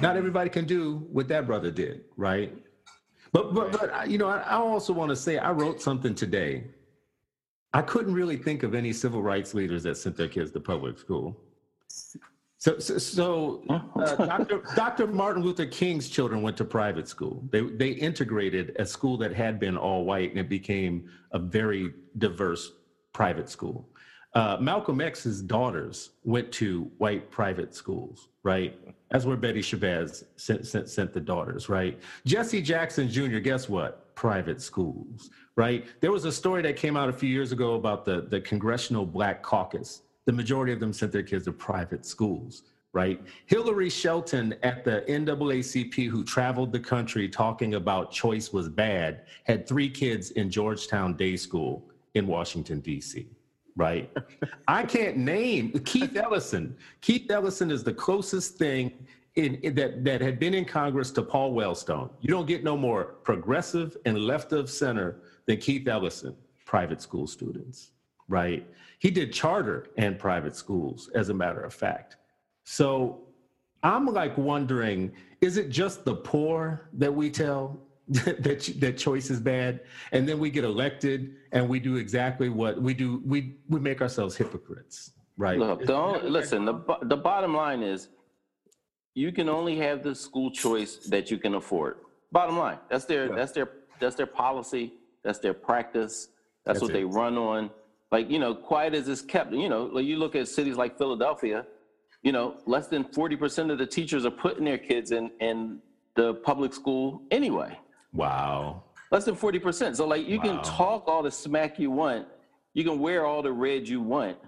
Not everybody can do what that brother did, right? But but but you know, I, I also want to say I wrote something today. I couldn't really think of any civil rights leaders that sent their kids to public school. So so, so uh, Dr. Dr. Martin Luther King's children went to private school. They they integrated a school that had been all white and it became a very diverse private school. Uh, Malcolm X's daughters went to white private schools, right? That's where Betty Shabazz sent, sent, sent the daughters, right? Jesse Jackson Jr., guess what? Private schools, right? There was a story that came out a few years ago about the, the Congressional Black Caucus the majority of them sent their kids to private schools, right? Hilary Shelton at the NAACP, who traveled the country talking about choice was bad, had three kids in Georgetown Day School in Washington, D.C right? I can't name Keith Ellison. Keith Ellison is the closest thing in, in, that that had been in Congress to Paul Wellstone. You don't get no more progressive and left of center than Keith Ellison. Private school students, right? He did charter and private schools, as a matter of fact. So I'm like wondering, is it just the poor that we tell that that choice is bad, and then we get elected and we do exactly what we do. We we make ourselves hypocrites, right? Look, don't listen. The the bottom line is, you can only have the school choice that you can afford. Bottom line, that's their yeah. that's their that's their policy. That's their practice. That's, that's what it. they run on. Like you know, quiet as it's kept. You know, like you look at cities like Philadelphia. You know, less than forty percent of the teachers are putting their kids in in the public school anyway. Wow. Less than 40%. So, like, you wow. can talk all the smack you want, you can wear all the red you want.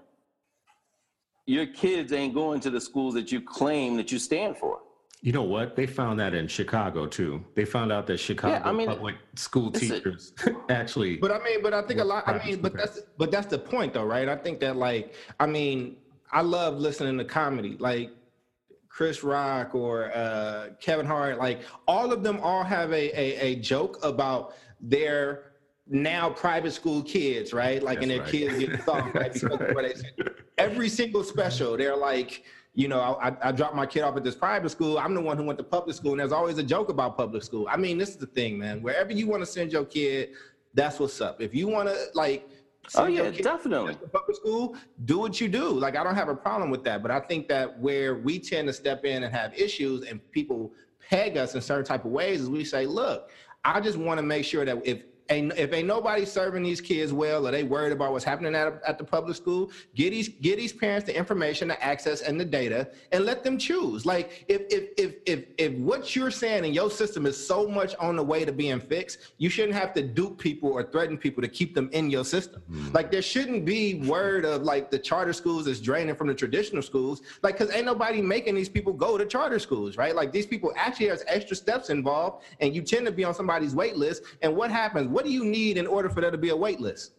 Your kids ain't going to the schools that you claim that you stand for. You know what? They found that in Chicago too. They found out that Chicago yeah, I mean, public school teachers actually. But I mean, but I think a lot. I mean, but that's but that's the point though, right? I think that like, I mean, I love listening to comedy. Like Chris Rock or uh, Kevin Hart, like all of them all have a, a, a joke about their now private school kids, right? Like, That's and their right. kids get thumped, right? Because right. every single special, they're like, you know, I, I dropped my kid off at this private school. I'm the one who went to public school, and there's always a joke about public school. I mean, this is the thing, man. Wherever you want to send your kid, that's what's up. If you want to, like, oh yeah, definitely. Public school, do what you do. Like I don't have a problem with that, but I think that where we tend to step in and have issues, and people peg us in certain type of ways, is we say, look, I just want to make sure that if ain't if ain't nobody serving these kids well or they worried about what's happening at, at the public school get these get these parents the information the access and the data and let them choose. Like if if if if, if what you're saying in your system is so much on the way to being fixed you shouldn't have to dupe people or threaten people to keep them in your system. Mm-hmm. like there shouldn't be word of like the charter schools is draining from the traditional schools. Like because ain't nobody making these people go to charter schools right? Like these people actually has extra steps involved and you tend to be on somebody's wait list and what happens what do you need in order for there to be a wait list?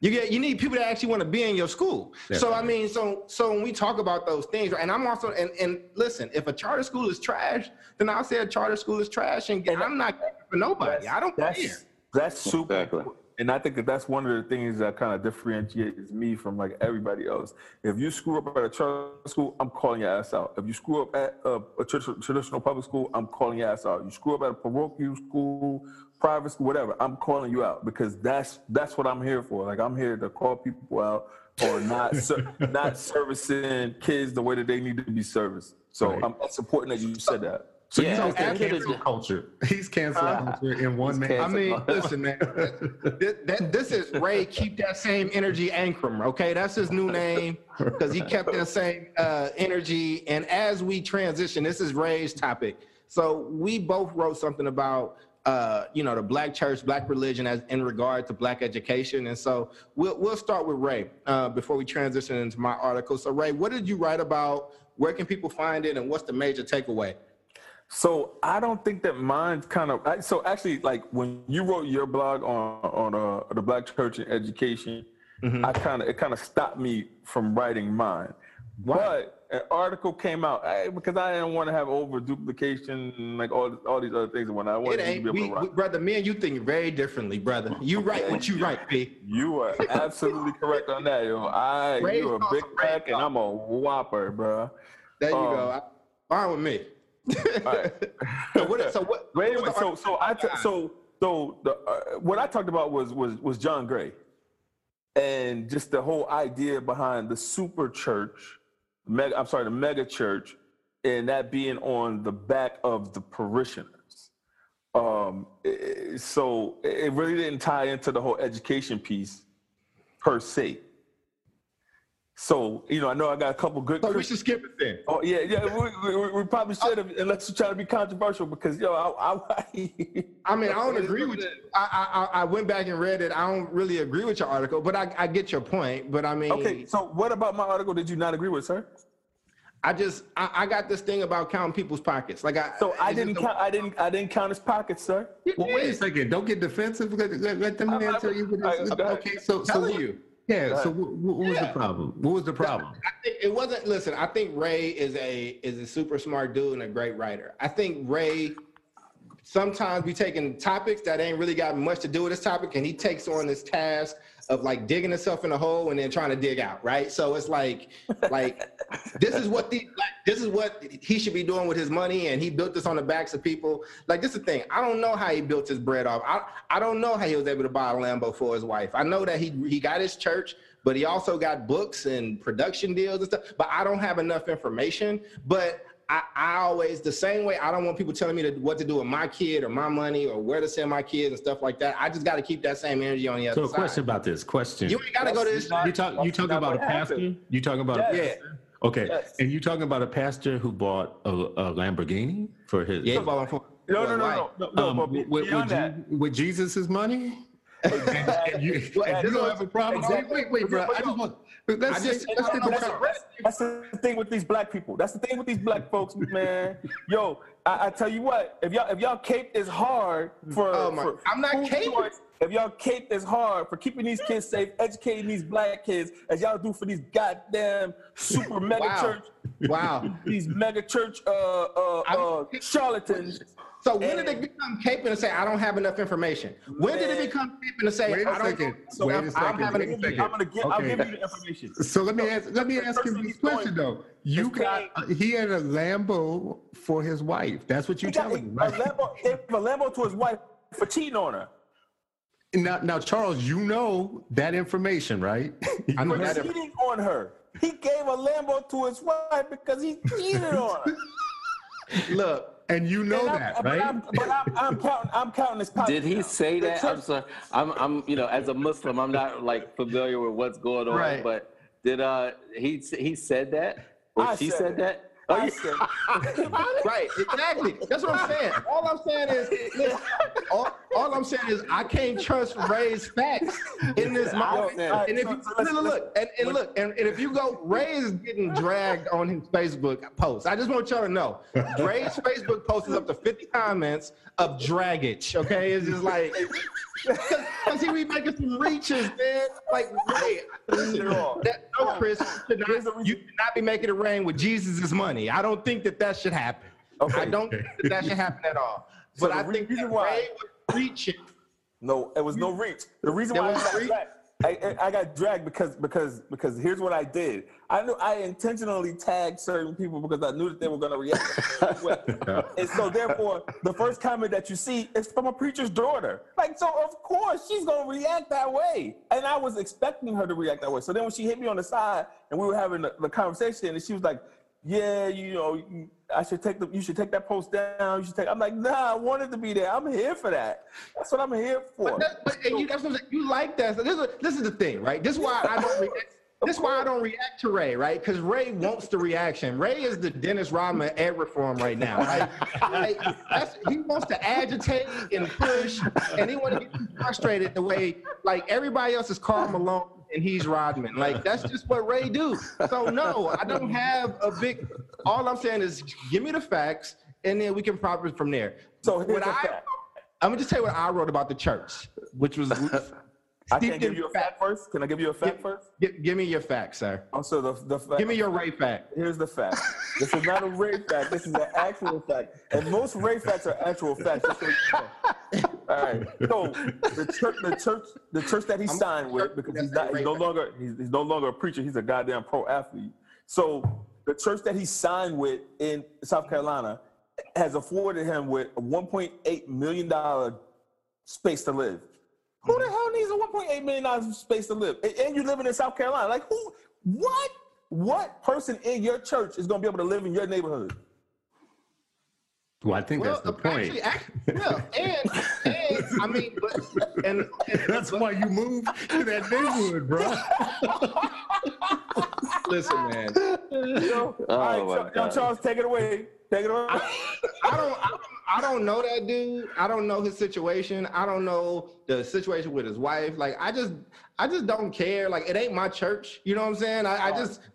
You get you need people that actually want to be in your school. So I mean, so so when we talk about those things, and I'm also and and listen, if a charter school is trash, then I'll say a charter school is trash, and, and I'm not for nobody. I don't that's, care. That's super. Exactly. And I think that that's one of the things that kind of differentiates me from like everybody else. If you screw up at a charter school, I'm calling your ass out. If you screw up at a, a traditional public school, I'm calling your ass out. You screw up at a parochial school, private school, whatever, I'm calling you out because that's that's what I'm here for. Like I'm here to call people out or not not servicing kids the way that they need to be serviced. So right. I'm, it's important that you said that. So yeah, he's cancel culture. He's cancel uh, culture in one man. I mean, listen, man. this, that, this is Ray. Keep that same energy, Ankrum. Okay, that's his new name because he kept that same uh, energy. And as we transition, this is Ray's topic. So we both wrote something about uh, you know, the black church, black religion as in regard to black education. And so we'll, we'll start with Ray uh, before we transition into my article. So Ray, what did you write about? Where can people find it? And what's the major takeaway? So I don't think that mine's kind of, so actually like when you wrote your blog on, on uh, the black church and education, mm-hmm. I kind of, it kind of stopped me from writing mine. Why? But an article came out I, because I didn't want to have over duplication and like all all these other things. When I wanted it ain't, to be able we, to brother, me and you think very differently, brother. You write what you write, P. You are absolutely correct on that, yo. I you're a big crack and I'm a whopper, bro. There you um, go. Fine with me. so what? So what? Wait, anyway, so so I t- so so the uh, what I talked about was was was John Gray, and just the whole idea behind the super church mega, I'm sorry, the mega church, and that being on the back of the parishioners. Um, so it really didn't tie into the whole education piece per se. So you know, I know I got a couple good. So we should skip it then. Oh yeah, yeah. We, we, we probably should have, unless you're trying to be controversial, because yo, I, I, I mean, I don't agree with you. I, I I went back and read it. I don't really agree with your article, but I, I get your point. But I mean, okay. So what about my article? Did you not agree with, sir? I just I, I got this thing about counting people's pockets. Like I So I didn't count. I didn't. I didn't count his pockets, sir. Well, wait a second. Don't get defensive. Let, let, let them I- man I- you I- it is. I- Okay, so so you. Yeah. So what, what was the problem? What was the problem? I think it wasn't. Listen, I think Ray is a is a super smart dude and a great writer. I think Ray sometimes be taking topics that ain't really got much to do with this topic, and he takes on this task of like digging himself in a hole and then trying to dig out. Right. So it's like like this is what the like, this is what he should be doing with his money, and he built this on the backs of people. Like this is the thing. I don't know how he built his bread off. I I don't know how he was able to buy a Lambo for his wife. I know that he he got his church but he also got books and production deals and stuff. But I don't have enough information. But I, I always the same way. I don't want people telling me to, what to do with my kid or my money or where to send my kids and stuff like that. I just got to keep that same energy on the other So a side. question about this question. you ain't got to go to this. You talk. You talking about a pastor? happened. You talking about a Yes. Yeah, Okay, Yes. and you talking about a pastor who bought a, a Lamborghini for his? yeah, balling for. No, for no, his no, wife. no, no, no. Um, but with, beyond with, that, Je- with Jesus' money? and, and you, Well, and you don't have a problem? exactly. Wait, wait, wait, bro. I just want. Let's just, just- let's I get don't the know con- what's That's the thing with these black people. That's the thing with these black folks, man. Yo, I, I tell you what, if y'all if y'all cape is hard for, Oh my- for I'm not food caping. choice, if y'all cape is hard for keeping these kids safe, educating these black kids, as y'all do for these goddamn super mega Wow. church, Wow. these mega church uh uh, uh charlatans. So when did it become caping to say I don't have enough information? When did it become caping to say Wait a I don't? second. So Wait a I'm, I'm Wait a a second. I'm gonna get. I'll give you the information. So let me ask. Let me ask thing this question though. You got. uh, He had a Lambo for his wife. That's what you're telling me, right? a? Lambo, a Lambo to his wife for cheating on her. Now, now, Charles, you know that information, right? I know for that. cheating on her. He gave a Lambo to his wife because he cheated on her. Look, and you know And I'm- that, but right? I'm, but I'm, I'm counting. I'm counting this. pockets. Did he now. say The that? I'm sorry. I'm, I'm, you know, as a Muslim, I'm not like familiar with what's going on. Right. But did uh he he said that or I she said said that? I you- said, right, exactly. That's what I'm saying. All I'm saying is, listen, all, all I'm saying is, I can't trust Ray's facts in this moment. understand. And if you So- so look, look, and, and look, and, and if you go, Ray is getting dragged on his Facebook post. I just want y'all to know, Ray's Facebook post is up to 50 comments of draggage. Okay, it's just like. Because he be making some reaches, man. Like, Ray, listen, that, no, Chris, you should, not, you should not be making it rain with Jesus' money. I don't think that that should happen. Okay. I don't think that, that should happen at all. So But I think reason that why- Ray was reaching. No, it was no reach. The reason why I got, dragged, I, I I got dragged because because because here's what I did. I knew I intentionally tagged certain people because I knew that they were going to react. and so therefore, the first comment that you see is from a preacher's daughter. Like so, of course she's going to react that way, and I was expecting her to react that way. So then when she hit me on the side and we were having the, the conversation, and she was like. Yeah, you know, I should take the. You should take that post down. You should take. I'm like, nah, I wanted to be there. I'm here for that. That's what I'm here for. But, that, but you, that's what I'm you like that. So this, is, this is the thing, right? This is why I don't react. This is why I don't react to Ray, right? Because Ray wants the reaction. Ray is the Dennis Rodman ad reform right now. Like, like, he wants to agitate and push, and he wants to get frustrated the way like everybody else is Karl Malone and he's Rodman. Like that's just what Ray do. So no, I don't have a big. All I'm saying is give me the facts, and then we can profit from there. So what I, fact. I'm gonna just tell you what I wrote about the church, which was. I can't give you a fact first. Can I give you a fact first? Give, give me your facts, sir. Oh, also, the the fact. Give me your Ray fact. Here's the fact. This is not a Ray fact. This is an actual fact. And most Ray facts are actual facts. just so you know. All right. So the church, the church, the church that he signed with, because he's not, he's no longer, he's, he's no longer a preacher. He's a goddamn pro athlete. So the church that he signed with in South Carolina has afforded him with a 1.8 million dollar space to live. Who the mm-hmm. hell needs a 1.8 million dollars space to live? And, and you're living in South Carolina. Like who? What? What person in your church is going to be able to live in your neighborhood? Well, I think that's the point. Actually, actually, yeah, and, and I mean, but and, and That's why you moved to that neighborhood, bro. listen, man. Yo, Oh, all right, my Charles, take it away. Take it away. I don't, I don't, I don't know that dude. I don't know his situation. I don't know the situation with his wife. Like, I just, I just don't care. Like, it ain't my church. You know what I'm saying? I, I just, I-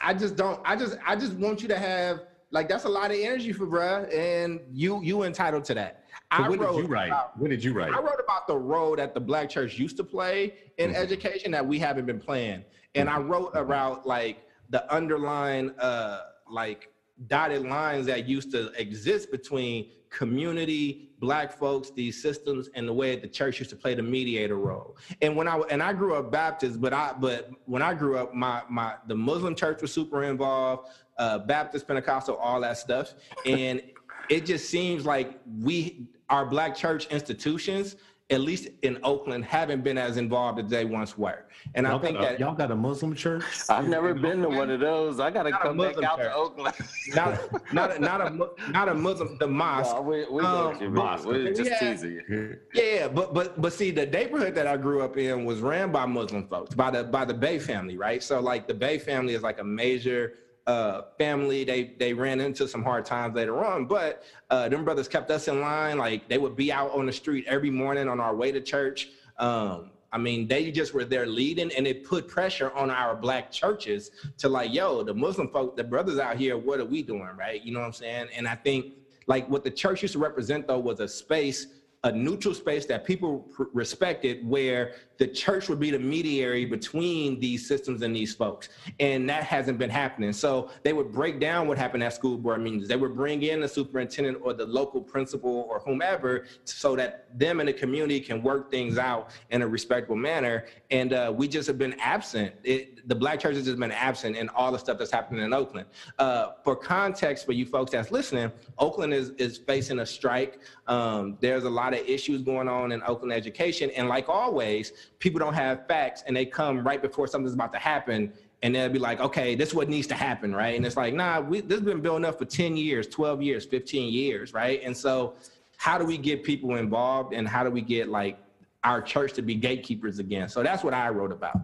I just don't. I just, I just want you to have like that's a lot of energy for bruh, and you, you entitled to that. So I when did wrote you write? about- When did you write? I wrote about the role that the black church used to play in Mhm. education that we haven't been playing. And I wrote about like the underlying uh like dotted lines that used to exist between community, black folks, these systems, and the way the church used to play the mediator role. And when I and I grew up Baptist, but I but when I grew up, my my the Muslim church was super involved, uh, Baptist, Pentecostal, all that stuff, and it just seems like we our black church institutions at least in oakland haven't been as involved as they once were and Y'all i think a, that y'all got a Muslim church. I've never been to one of those. I gotta Not come back Muslim out church. to Oakland. not not a, not a not a muslim the mosque No, we, we um, you mosque. We're just had- teasing you. Yeah, but but but see, the neighborhood that I grew up in was ran by Muslim folks, by the by the Bey family, right? So like the Bay family is like a major uh family. They they ran into some hard times later on, but uh them brothers kept us in line. Like they would be out on the street every morning on our way to church. Um I mean, they just were there leading, and it put pressure on our black churches to like, yo, the Muslim folk, the brothers out here, what are we doing, right? You know what I'm saying? And I think like what the church used to represent though was a space a neutral space that people respected where the church would be the mediator between these systems and these folks. And that hasn't been happening. So they would break down what happened at school board meetings. They would bring in the superintendent or the local principal or whomever so that them and the community can work things out in a respectful manner. And uh, we just have been absent. It, the black church has just been absent in all the stuff that's happening in oakland uh, for context for you folks that's listening oakland is, is facing a strike um, there's a lot of issues going on in Oakland education. And like always, people don't have facts and they come right before something's about to happen. And they'll be like, okay, this is what needs to happen, right? And it's like, nah, we, this has been building up for 10 years, 12 years, 15 years, right? And so how do we get people involved and how do we get like our church to be gatekeepers again? So that's what I wrote about.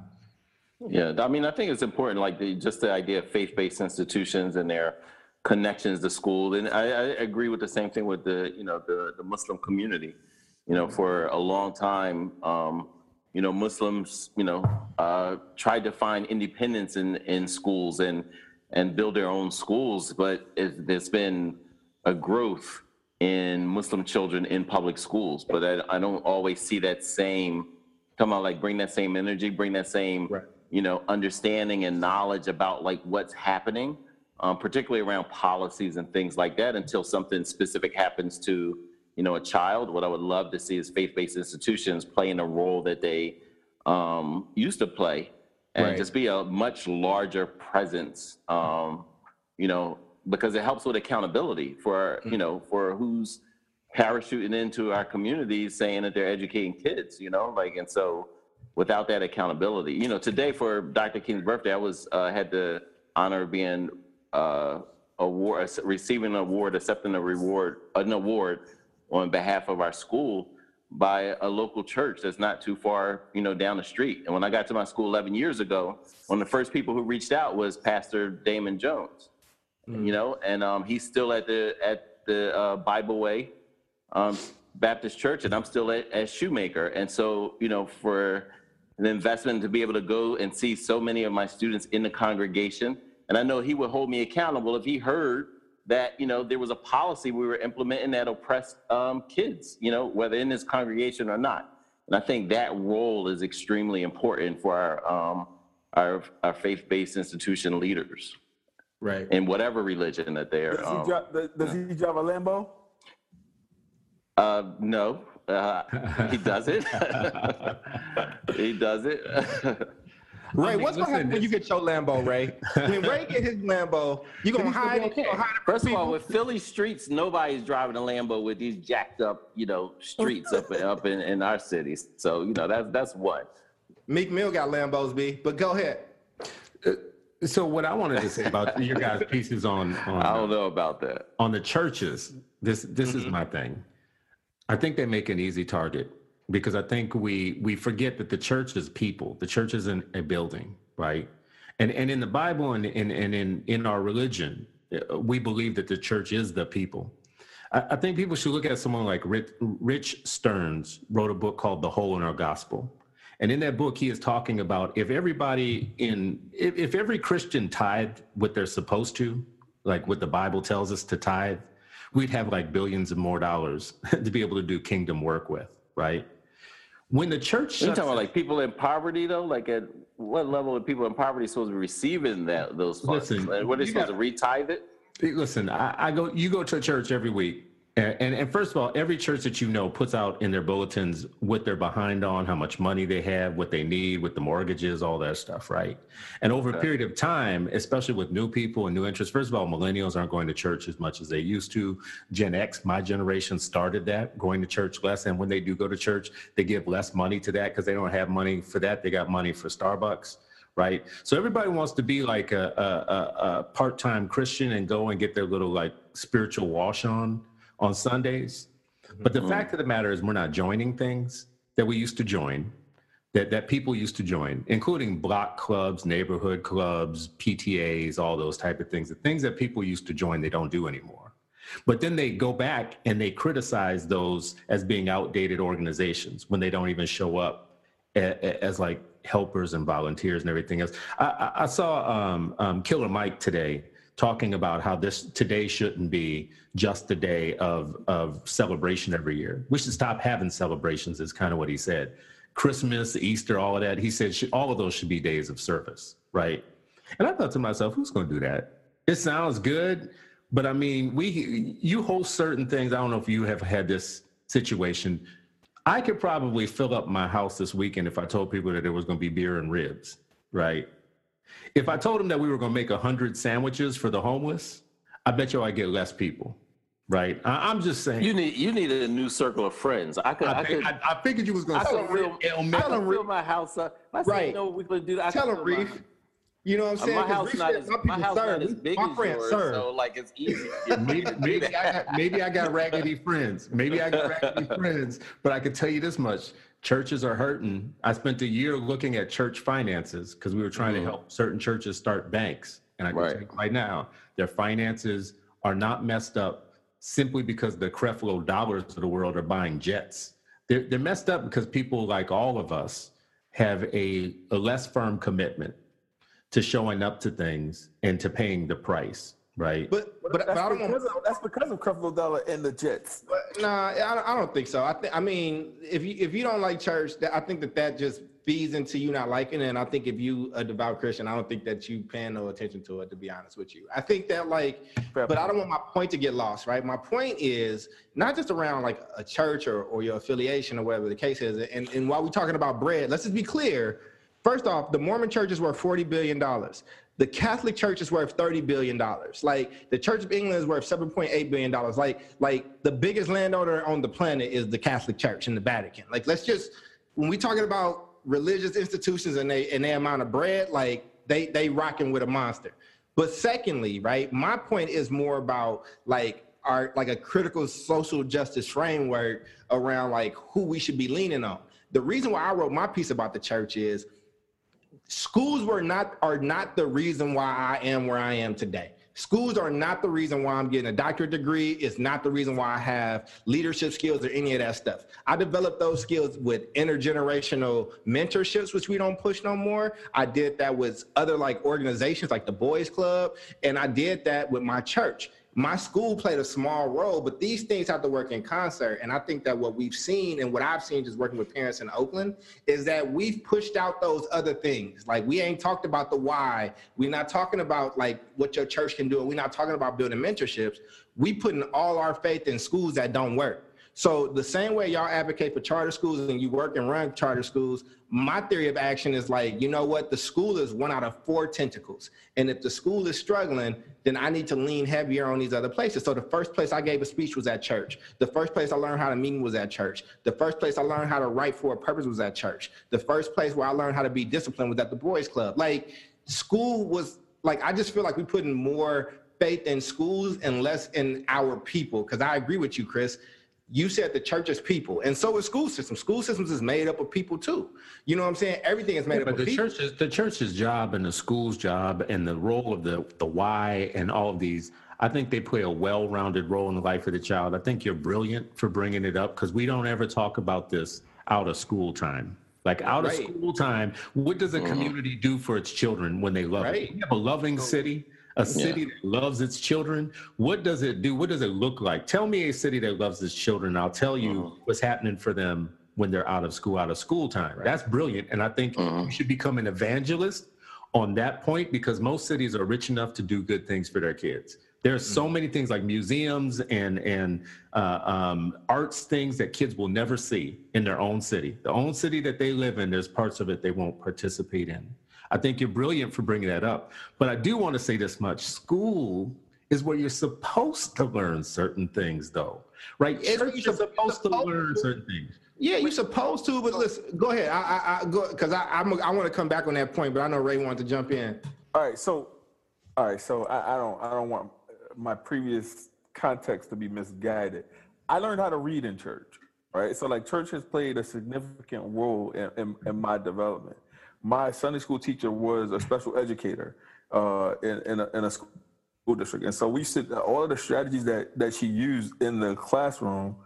Yeah, I mean, I think it's important, like the, just the idea of faith-based institutions and their connections to school. And I, I agree with the same thing with the, you know, the, the Muslim community. You know, for a long time, um, you know, Muslims, you know, uh, tried to find independence in, in schools and and build their own schools, but it, there's been a growth in Muslim children in public schools. But I, I don't always see that same come on, like bring that same energy, bring that same, Right. You know, understanding and knowledge about like what's happening, um, particularly around policies and things like that, until something specific happens to, you know, a child. What I would love to see is faith-based institutions playing a role that they um, used to play, and Right. just be a much larger presence. Um, you know, because it helps with accountability for you know for who's parachuting into our communities saying that they're educating kids, you know, like, and so without that accountability, you know, today for Dr. King's birthday, I was, uh, had the honor of being, uh, award, receiving an award, accepting a reward, an award on behalf of our school by a local church that's not too far, you know, down the street. And when I got to my school 11 years ago, one of the first people who reached out was Pastor Damon Jones you know, and um, he's still at the at the uh, Bible Way um, Baptist Church, and I'm still at, at Shoemaker. And so, you know, for an investment to be able to go and see so many of my students in the congregation, and I know he would hold me accountable if he heard that you know there was a policy we were implementing that oppressed um, kids, you know, whether in his congregation or not. And I think that role is extremely important for our um, our, our faith-based institution leaders Right. in whatever religion that they're. Does, he, Um, drive, does, does he drive a Lambo? uh, no, uh, he does it. he does it. Ray, I mean, what's gonna happen when you get your Lambo, Ray? When Ray get his Lambo, you gonna gonna hide be it? You okay. gonna hide it from First of all, with Philly streets, nobody's driving a Lambo with these jacked up, you know, streets up and up in, in our cities. So you know that's that's what. Meek Mill got Lambos, B. But go ahead. So what I wanted to say about your guys' pieces on on I don't know about that. on the churches, this this is my thing. I think they make an easy target because I think we we forget that the church is people. The church isn't a building, right? And and in the Bible and and, and in in our religion, uh, we believe that the church is the people. I, I think people should look at someone like Rich, Rich Stearns wrote a book called The Hole in Our Gospel. And in that book, he is talking about if everybody in, if, if every Christian tithed what they're supposed to, like what the Bible tells us to tithe, we'd have like billions of more dollars to be able to do kingdom work with, right? When the church, you talking about like people in poverty though? Like at what level are people in poverty supposed to be receiving that those funds? Listen, what are they supposed got- to retithe it? Listen, I, I go. You go to a church every week, and, and first of all, every church that you know puts out in their bulletins what they're behind on, how much money they have, what they need, what the mortgages, all that stuff, right? And over a period of time, especially with new people and new interests, first of all, millennials aren't going to church as much as they used to. Gen X, my generation, started that, going to church less, and when they do go to church, they give less money to that because they don't have money for that. They got money for Starbucks right? So everybody wants to be like a, a, a, a part-time Christian and go and get their little like spiritual wash on on Sundays. But the fact of the matter is, we're not joining things that we used to join, that that people used to join, including block clubs, neighborhood clubs, PTAs, all those type of things. The things that people used to join, they don't do anymore. But then they go back and they criticize those as being outdated organizations when they don't even show up a- a- as like helpers and volunteers and everything else. I, I, I saw um, um, Killer Mike today talking about how this today shouldn't be just the day of of celebration every year. We should stop having celebrations. Is kind of what he said. Christmas, Easter, all of that. He said all of those should be days of service, right? And I thought to myself, who's going to do that? It sounds good, but I mean, we you host certain things. I don't know if you have had this situation. I could probably fill up my house this weekend if I told people that there was going to be beer and ribs, right? If I told them that we were going to make 100 sandwiches for the homeless, I bet you I get less people, right? I, I'm just saying. You need you need a new circle of friends. I could I, I, could I, I figured you was gonna. I to could fill, I could fill my house up. If I said, Right. you know what we could do? I Tell him, Reef. You know what I'm Uh, saying? My house not as my house not as big My as friends yours, serve. so like it's easy. maybe, people to do maybe. I got maybe I got raggedy friends. Maybe I got raggedy friends, but I can tell you this much: churches are hurting. I spent a year looking at church finances because we were trying to mm-hmm. help certain churches start banks, and I can Right. tell you right now, their finances are not messed up simply because the Creflo Dollars of the world are buying jets. They're, they're messed up because people like all of us have a, a less firm commitment to showing up to things and to paying the price, right? But but, but That's I don't want. because of, that's because of Creflo Dollar and the Jets. Nah, I, don't- I don't think so. I think I mean, if you if you don't like church, that, I think that that just feeds into you not liking it. And I think if you a devout Christian, I don't think that you paying no attention to it. To be honest with you, I think that like, but I don't want my point to get lost. Right, my point is not just around like a church or or your affiliation or whatever the case is. And and while we're talking about bread, let's just be clear. First off, the Mormon church is worth forty billion dollars. The Catholic Church is worth thirty billion dollars. Like the Church of England is worth seven point eight billion dollars. Like like the biggest landowner on the planet is the Catholic Church in the Vatican. Like let's just when we talking about religious institutions and they and their amount of bread, like they they rocking with a monster. But secondly, right, my point is more about like our like a critical social justice framework around like who we should be leaning on. The reason why I wrote my piece about the church is schools were not are not the reason why I am where I am today. Schools are not the reason why I'm getting a doctorate degree. It's not the reason why I have leadership skills or any of that stuff. I developed those skills with intergenerational mentorships, which we don't push no more. I did that with other like organizations like the Boys Club, and I did that with my church my school played a small role, but these things have to work in concert. And I think that what we've seen and what I've seen just working with parents in Oakland is that we've pushed out those other things. Like we ain't talked about the why. We're not talking about like what your church can do. We're not talking about building mentorships. We putting all our faith in schools that don't work. So the same way y'all advocate for charter schools and you work and run charter schools, my theory of action is like, you know what? The school is one out of four tentacles. And if the school is struggling, then I need to lean heavier on these other places. So the first place I gave a speech was at church. The first place I learned how to meet was at church. The first place I learned how to write for a purpose was at church. The first place where I learned how to be disciplined was at the boys club. Like school was like, I just feel like we putting more faith in schools and less in our people. Cause I agree with you, Chris you said the church is people, and so is school systems. School systems is made up of people too. You know what I'm saying? Everything is made Yeah, up but of the people. church's the church's job and the school's job and the role of the the why and all of these i think they play a well-rounded role in the life of the child i think you're brilliant for bringing it up because we don't ever talk about this out of school time like out of school time what does a mm-hmm. community do for its children when they love Right. it we have a loving city a city that loves its children what does it do? What does it look like? Tell me a city that loves its children i'll tell you what's happening for them when they're out of school out of school time. That's brilliant and i think you should become an evangelist on that point because most cities are rich enough to do good things for their kids. There's so many things like museums and and uh, um, arts things that kids will never see in their own city. The own city that they live in there's parts of it they won't participate in i think you're brilliant for bringing that up but i do want to say this much school is where you're supposed to learn certain things though right It's where Church you're is supposed to learn to. certain things Yeah, you're supposed to, but listen, go ahead. I, I, I go because I, I'm, I want to come back on that point, but I know Ray wanted to jump in. All right, so, all right, so I, I don't, I don't want my previous context to be misguided. I learned how to read in church, right? So, like, church has played a significant role in, in, in my development. My Sunday school teacher was a special educator uh, in, in, a, in a school district, and so we sit all of the strategies that that she used in the classroom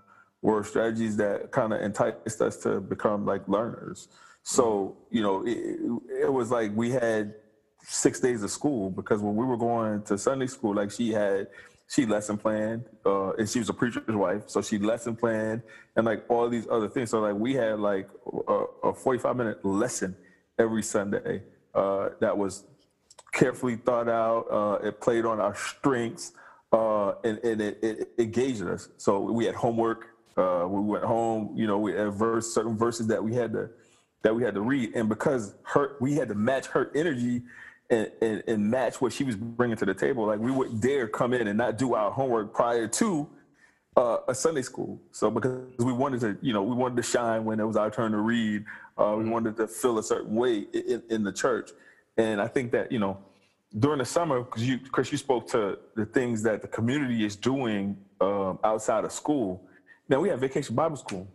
were strategies that kind of enticed us to become like learners. So, you know, it, it was like we had six days of school because when we were going to Sunday school, like she had, she lesson planned, uh, and she was a preacher's wife, so she lesson planned and like all these other things. So like we had like a, a 45 minute lesson every Sunday uh, that was carefully thought out. Uh, it played on our strengths, uh, and, and it, it engaged us. So we had homework. Uh, we went home. You know, we had verse certain verses that we had to that we had to read, and because her we had to match her energy. And, and, and match what she was bringing to the table. Like we would dare come in and not do our homework prior to uh, a Sunday school. So because we wanted to, you know, we wanted to shine when it was our turn to read. Uh, we wanted to feel a certain way in, in the church. And I think that, you know, during the summer, because you, Chris, you spoke to the things that the community is doing um, outside of school. Now we have Vacation Bible School.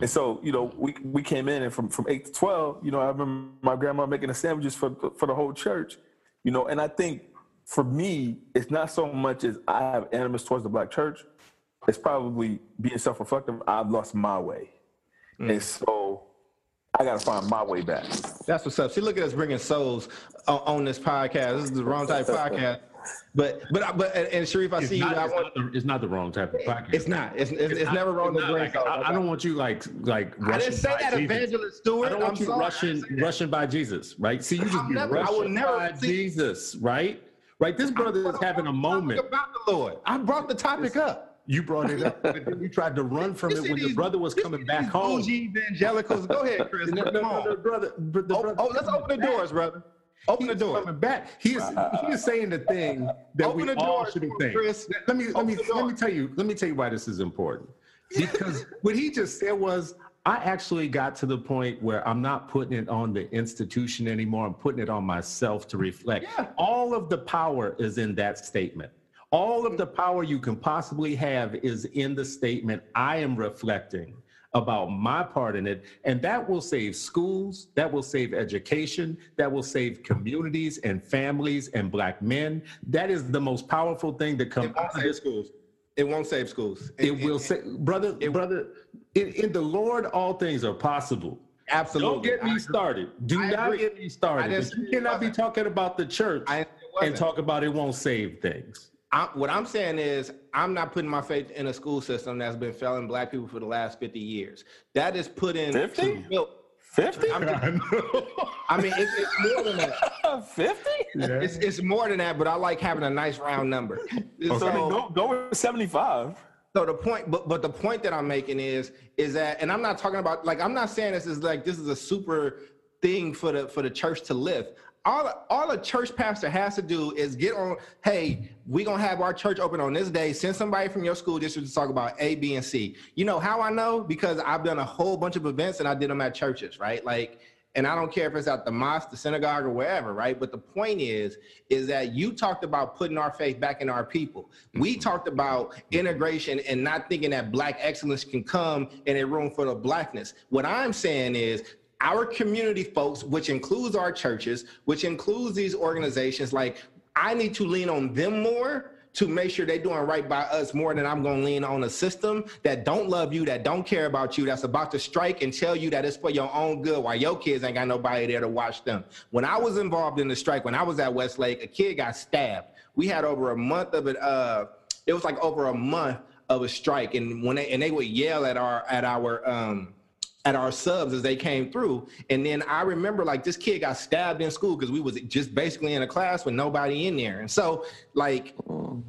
And so, you know, we, we came in and from, from eight to 12, you know, I remember my grandma making the sandwiches for, for the whole church, you know, and I think for me, it's not so much as I have animus towards the black church. It's probably being self-reflective. I've lost my way. And so I got to find my way back. That's what's up. See, look at us bringing souls on, on this podcast. This is the wrong type of podcast. But but but and, and Sharif, I it's see not, you. I it's, want, not the, it's not the wrong type of podcast it's not. It's it's, it's not- never wrong it's to bring like- souls. I, I don't want you like like I rushing didn't say by that, Jesus. Evangelist Stewart. I don't want I'm you sorry. I rushing didn't say that. rushing by Jesus, right? See, you just I'm be never- I rushing will never by see- Jesus, right? Right. This brother is having a moment. About the Lord. I brought the topic up. You brought it up, but then you tried to run from it when the these- brother was coming back home. bougie evangelicals. Go ahead, Chris. No, no, no, brother. the Oh, oh, let's open the doors, brother. Open the door. coming back. He is he is saying the thing that Open we the all should be Chris. saying. Let me let me the let me tell you let me tell you why this is important. Because what he just said was I actually got to the point where I'm not putting it on the institution anymore. I'm putting it on myself to reflect. Yeah. All of the power is in that statement. All of the power you can possibly have is in the statement I am reflecting about my part in it. And that will save schools, that will save education, that will save communities and families and black men. That is the most powerful thing that comes It won't out of save this. schools. It won't save schools. It will save, brother, brother, in, in the Lord, all things are possible. Absolutely. Don't get me started. Do I not agree. get me started. you cannot be talking about the church and talk about it won't save things. I, what I'm saying is, I'm not putting my faith in a school system that's been failing black people for the last 50 years. That is put in. 50? to 50? I'm just- I mean, it's, it's more than that. 50? It's, it's more than that, but I like having a nice round number. So, So, go, go with 75. so the point, but but the point that I'm making is, is that, and I'm not talking about like I'm not saying this is like this is a super thing for the for the church to lift. All all a church pastor has to do is get on. Hey, we gonna have our church open on this day. Send somebody from your school district to talk about A, B, and C. You know how I know? Because I've done a whole bunch of events and I did them at churches, right? Like and I don't care if it's at the mosque, the synagogue, or wherever, right? But the point is, is that you talked about putting our faith back in our people. We Mm-hmm. talked about integration and not thinking that black excellence can come in a room full of blackness. What I'm saying is our community folks, which includes our churches, which includes these organizations, like I need to lean on them more to make sure they're doing right by us more than I'm going to lean on a system that don't love you, that don't care about you, that's about to strike and tell you that it's for your own good while your kids ain't got nobody there to watch them. When I was involved in the strike, when I was at Westlake, a kid got stabbed. We had over a month of it. Uh, it was like over a month of a strike, and when they and they would yell at our at our um, at our subs as they came through. And then I remember like this kid got stabbed in school because we was just basically in a class with nobody in there. And so like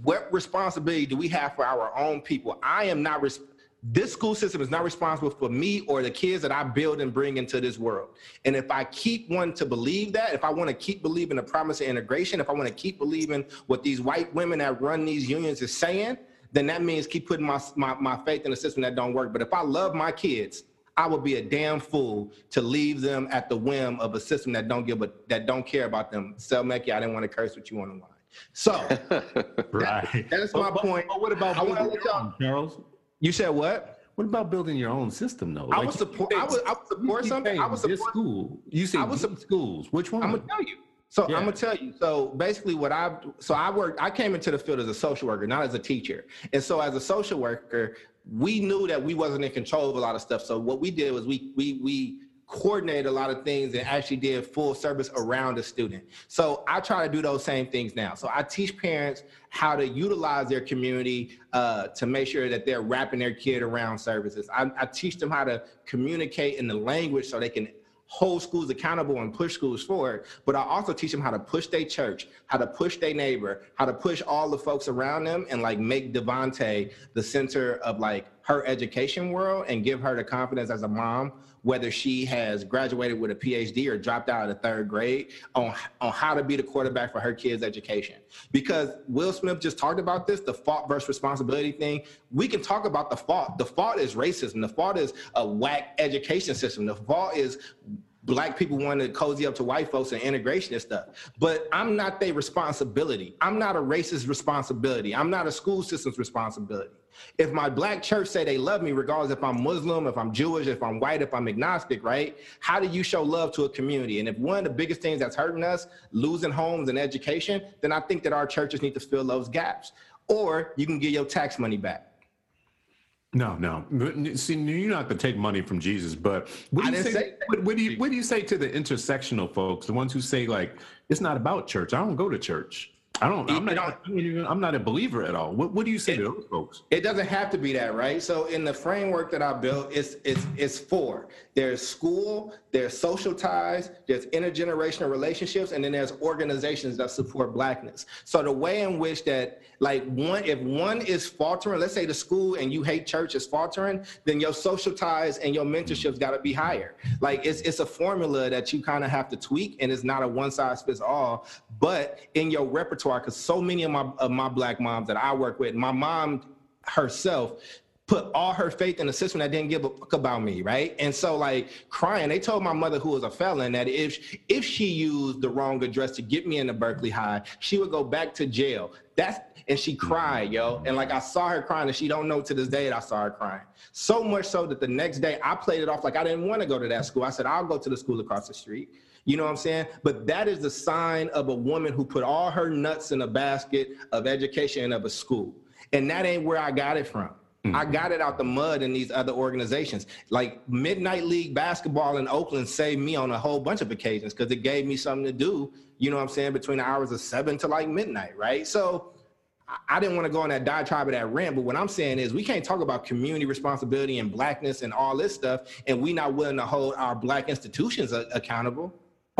what responsibility do we have for our own people? I am not res- this school system is not responsible for me or the kids that I build and bring into this world. And if I keep wanting to believe that, if I want to keep believing the promise of integration, if I want to keep believing what these white women that run these unions is saying, then that means keep putting my, my, my faith in a system that don't work. But if I love my kids, I would be a damn fool to leave them at the whim of a system that don't give a that don't care about them. Selmeki, I didn't want to curse with you on the line. So Right. that's my But- but- point. But what about I wanna building let your y'all- own, Charles? you said what? What about building your own system though? I Like, would support- I would- I would support you something. I would this support- school. You say I would these sup- schools. Which one? I'm gonna tell you. So Yeah. I'm gonna tell you. So basically, what I so I worked. I came into the field as a social worker, not as a teacher. And so as a social worker, we knew that we wasn't in control of a lot of stuff. So what we did was we we we coordinated a lot of things and actually did full service around the student. So I try to do those same things now. So I teach parents how to utilize their community uh, to make sure that they're wrapping their kid around services. I, I teach them how to communicate in the language so they can hold schools accountable and push schools forward. But I also teach them how to push their church, how to push their neighbor, how to push all the folks around them and like make Devante the center of like her education world and give her the confidence as a mom, whether she has graduated with a PhD or dropped out of the third grade on, on how to be the quarterback for her kids' education. Because Will Smith just talked about this, the fault versus responsibility thing. We can talk about the fault. The fault is racism. The fault is a whack education system. The fault is black people want to cozy up to white folks and integration and stuff. But I'm not their responsibility. I'm not a racist responsibility. I'm not a school system's responsibility. If my black church say they love me, regardless if I'm Muslim, if I'm Jewish, if I'm white, if I'm agnostic, right? How do you show love to a community? And if one of the biggest things that's hurting us, losing homes and education, then I think that our churches need to fill those gaps. Or you can get your tax money back. No, no. See, you're not going to take money from Jesus, but what do you say? say what, what do you what do you say to the intersectional folks, the ones who say like it's not about church? I don't go to church. I don't. I'm not. I'm not a believer at all. What What do you say to those folks? It doesn't have to be that, right? So in the framework that I built, it's it's it's four. There's school, there's social ties, there's intergenerational relationships, and then there's organizations that support blackness. So the way in which that like one if one is faltering, let's say the school and you hate church is faltering, then your social ties and your mentorships got to be higher. Like it's it's a formula that you kind of have to tweak, and it's not a one size fits all. But in your repertoire, because so many of my of my black moms that I work with, my mom herself put all her faith in a system that didn't give a fuck about me, right? And so like crying, they told my mother who was a felon that if if she used the wrong address to get me into Berkeley High, she would go back to jail. That's and she cried, yo. And like I saw her crying, and she don't know to this day that I saw her crying. So much so that the next day I played it off like I didn't want to go to that school. I said I'll go to the school across the street. You know what I'm saying? But that is the sign of a woman who put all her nuts in a basket of education and of a school. And that ain't where I got it from. Mm. I got it out the mud in these other organizations. Like Midnight League basketball in Oakland saved me on a whole bunch of occasions because it gave me something to do, you know what I'm saying, between the hours of seven to like midnight, right? So I- didn't want to go on that diatribe of that rant, but what I'm saying is we can't talk about community responsibility and blackness and all this stuff, and we not willing to hold our black institutions a-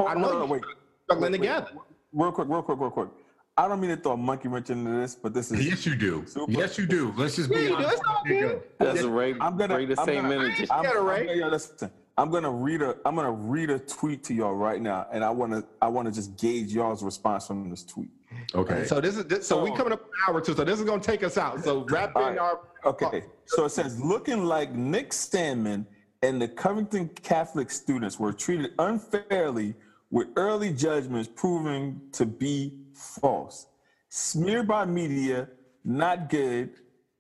accountable. I know oh, Hold on, you're wait. struggling Wait, wait. together. Real quick, real quick, real quick. I don't mean to throw a monkey wrench into this, but this is Yes, you do. Super. Yes, you do. Let's just Yeah, be you do. honest. It's you good. That's Ray. I'm gonna- Ray the I'm same gonna- energy. I'm, Get it I'm, right. gonna- listen, I'm gonna read a I'm gonna read a tweet to y'all right now, and I wanna I wanna just gauge y'all's response from this tweet. Okay. So this is this, so we coming up an hour or two. So this is gonna take us out. So wrap in All right. our Okay, so it says looking like Nick Sandmann and the Covington Catholic students were treated unfairly with early judgments proving to be false. Smeared by media, not good,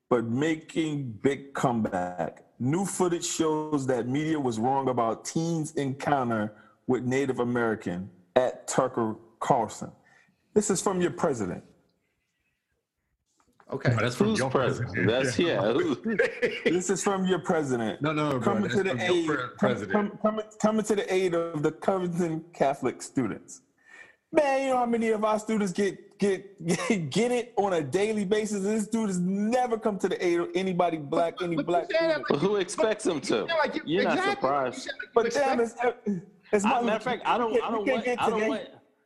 but making big comeback. New footage shows that media was wrong about teens' encounter with Native American at Tucker Carlson. This is from your president. Okay. Oh, that's from Who's your president? That's yeah. who- This is from your president. No, no, bro, coming that's to the from aid, pre- com- president. com- coming, coming to the aid of the Covington Catholic students. Man, you know how many of our students get get get, get it on a daily basis? This dude has never come to the aid of anybody black, any But black said that student. Who expects him to? Yeah, like you- You're not surprised. You said like you But expect- damn, it's, it's I, my matter of fact, I don't. I don't want. I don't want.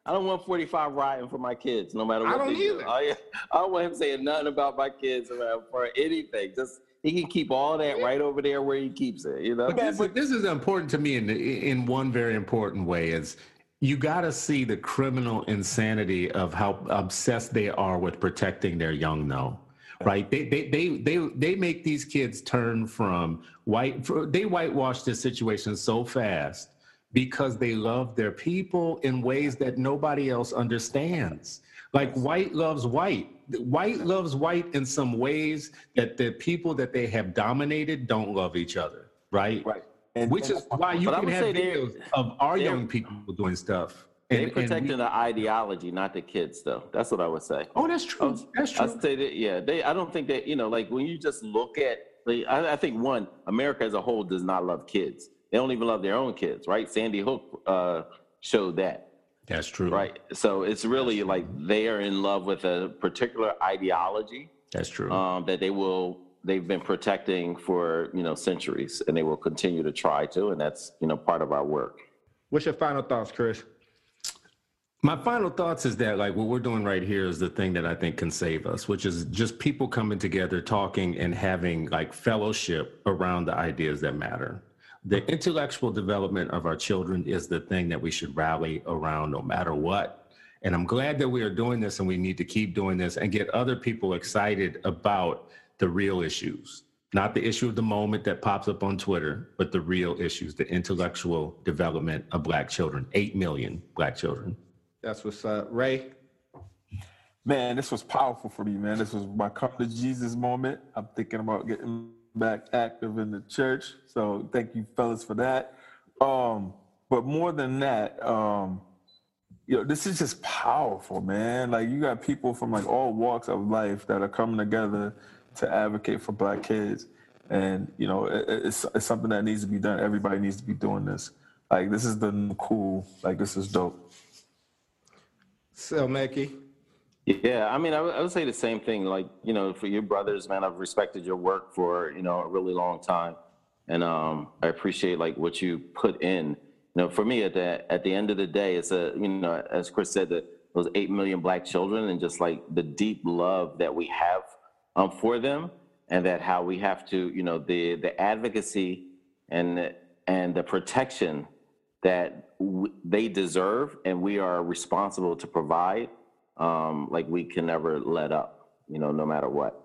I don't want 45 riding for my kids, no matter what. I what don't they do. either. I, I don't want him saying nothing about my kids around for anything. Just he can keep all that right over there where he keeps it. You know. But this, this is important to me in in one very important way is you got to see the criminal insanity of how obsessed they are with protecting their young no right they they they they, they make these kids turn from white they whitewash this situation so fast because they love their people in ways that nobody else understands like white loves white white loves white in some ways that the people that they have dominated don't love each other right right. And, which and- is why you can have videos of our young people doing stuff. They And- and protecting we- the ideology, not the kids, though. That's what I would say. oh, that's true. That's true. I say that, yeah. They, I don't think that you know, like when you just look at, like, I, I think one, America as a whole does not love kids. They don't even love their own kids, right? Sandy Hook uh, showed that, That's true. right? So it's really like they are in love with a particular ideology That's true. um, that they will they've been protecting for you know centuries, and they will continue to try to, and that's you know part of our work. What's your final thoughts, Chris? My final thoughts is that like what we're doing right here is the thing that I think can save us, which is just people coming together, talking and having like fellowship around the ideas that matter. The intellectual development of our children is the thing that we should rally around no matter what. And I'm glad that we are doing this and we need to keep doing this and get other people excited about the real issues, not the issue of the moment that pops up on Twitter, but the real issues, the intellectual development of Black children, 8 million Black children. That's what's up. Ray? Man, this was powerful for me, man. This was my come to Jesus moment. I'm thinking about getting back active in the church. So thank you, fellas, for that. Um, but more than that, um, you know, this is just powerful, man. Like you got people from like all walks of life that are coming together to advocate for black kids. And you know, it, it's, it's something that needs to be done. Everybody needs to be doing this. Like this is the cool. Like this is dope. So, Mekki? Yeah, I mean, I would- say the same thing. Like, you know, for your brothers, man, I've respected your work for you know a really long time, and um, I appreciate like what you put in. You know, for me, at the at the end of the day, it's a you know, as Chris said, that those eight million black children, and just like the deep love that we have um, for them, and that how we have to, you know, the the advocacy and and the protection that w- they deserve, and we are responsible to provide um, like we can never let up, you know, no matter what.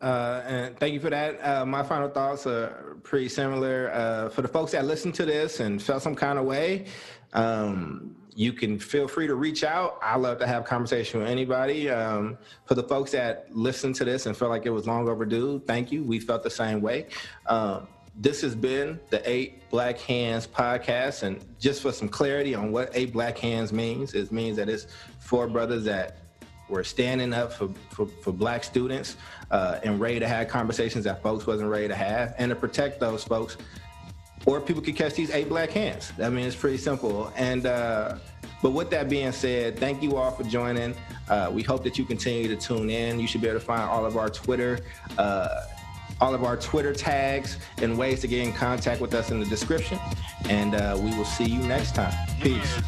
Uh, and thank you for that. Uh, my final thoughts are pretty similar. Uh, for the folks that listened to this and felt some kind of way, um, you can feel free to reach out. I love to have conversation with anybody. Um, for the folks that listened to this and felt like it was long overdue, thank you. We felt the same way. Um, this has been the Eight Black Hands podcast. And just for some clarity on what Eight Black Hands means, it means that it's four brothers that were standing up for, for, for black students uh, and ready to have conversations that folks wasn't ready to have and to protect those folks or people could catch these eight black hands. I mean it's pretty simple. And uh, but with that being said thank you all for joining. Uh, we hope that you continue to tune in. You should be able to find all of our twitter uh, all of our Twitter tags and ways to get in contact with us in the description. And uh, we will see you next time. Peace.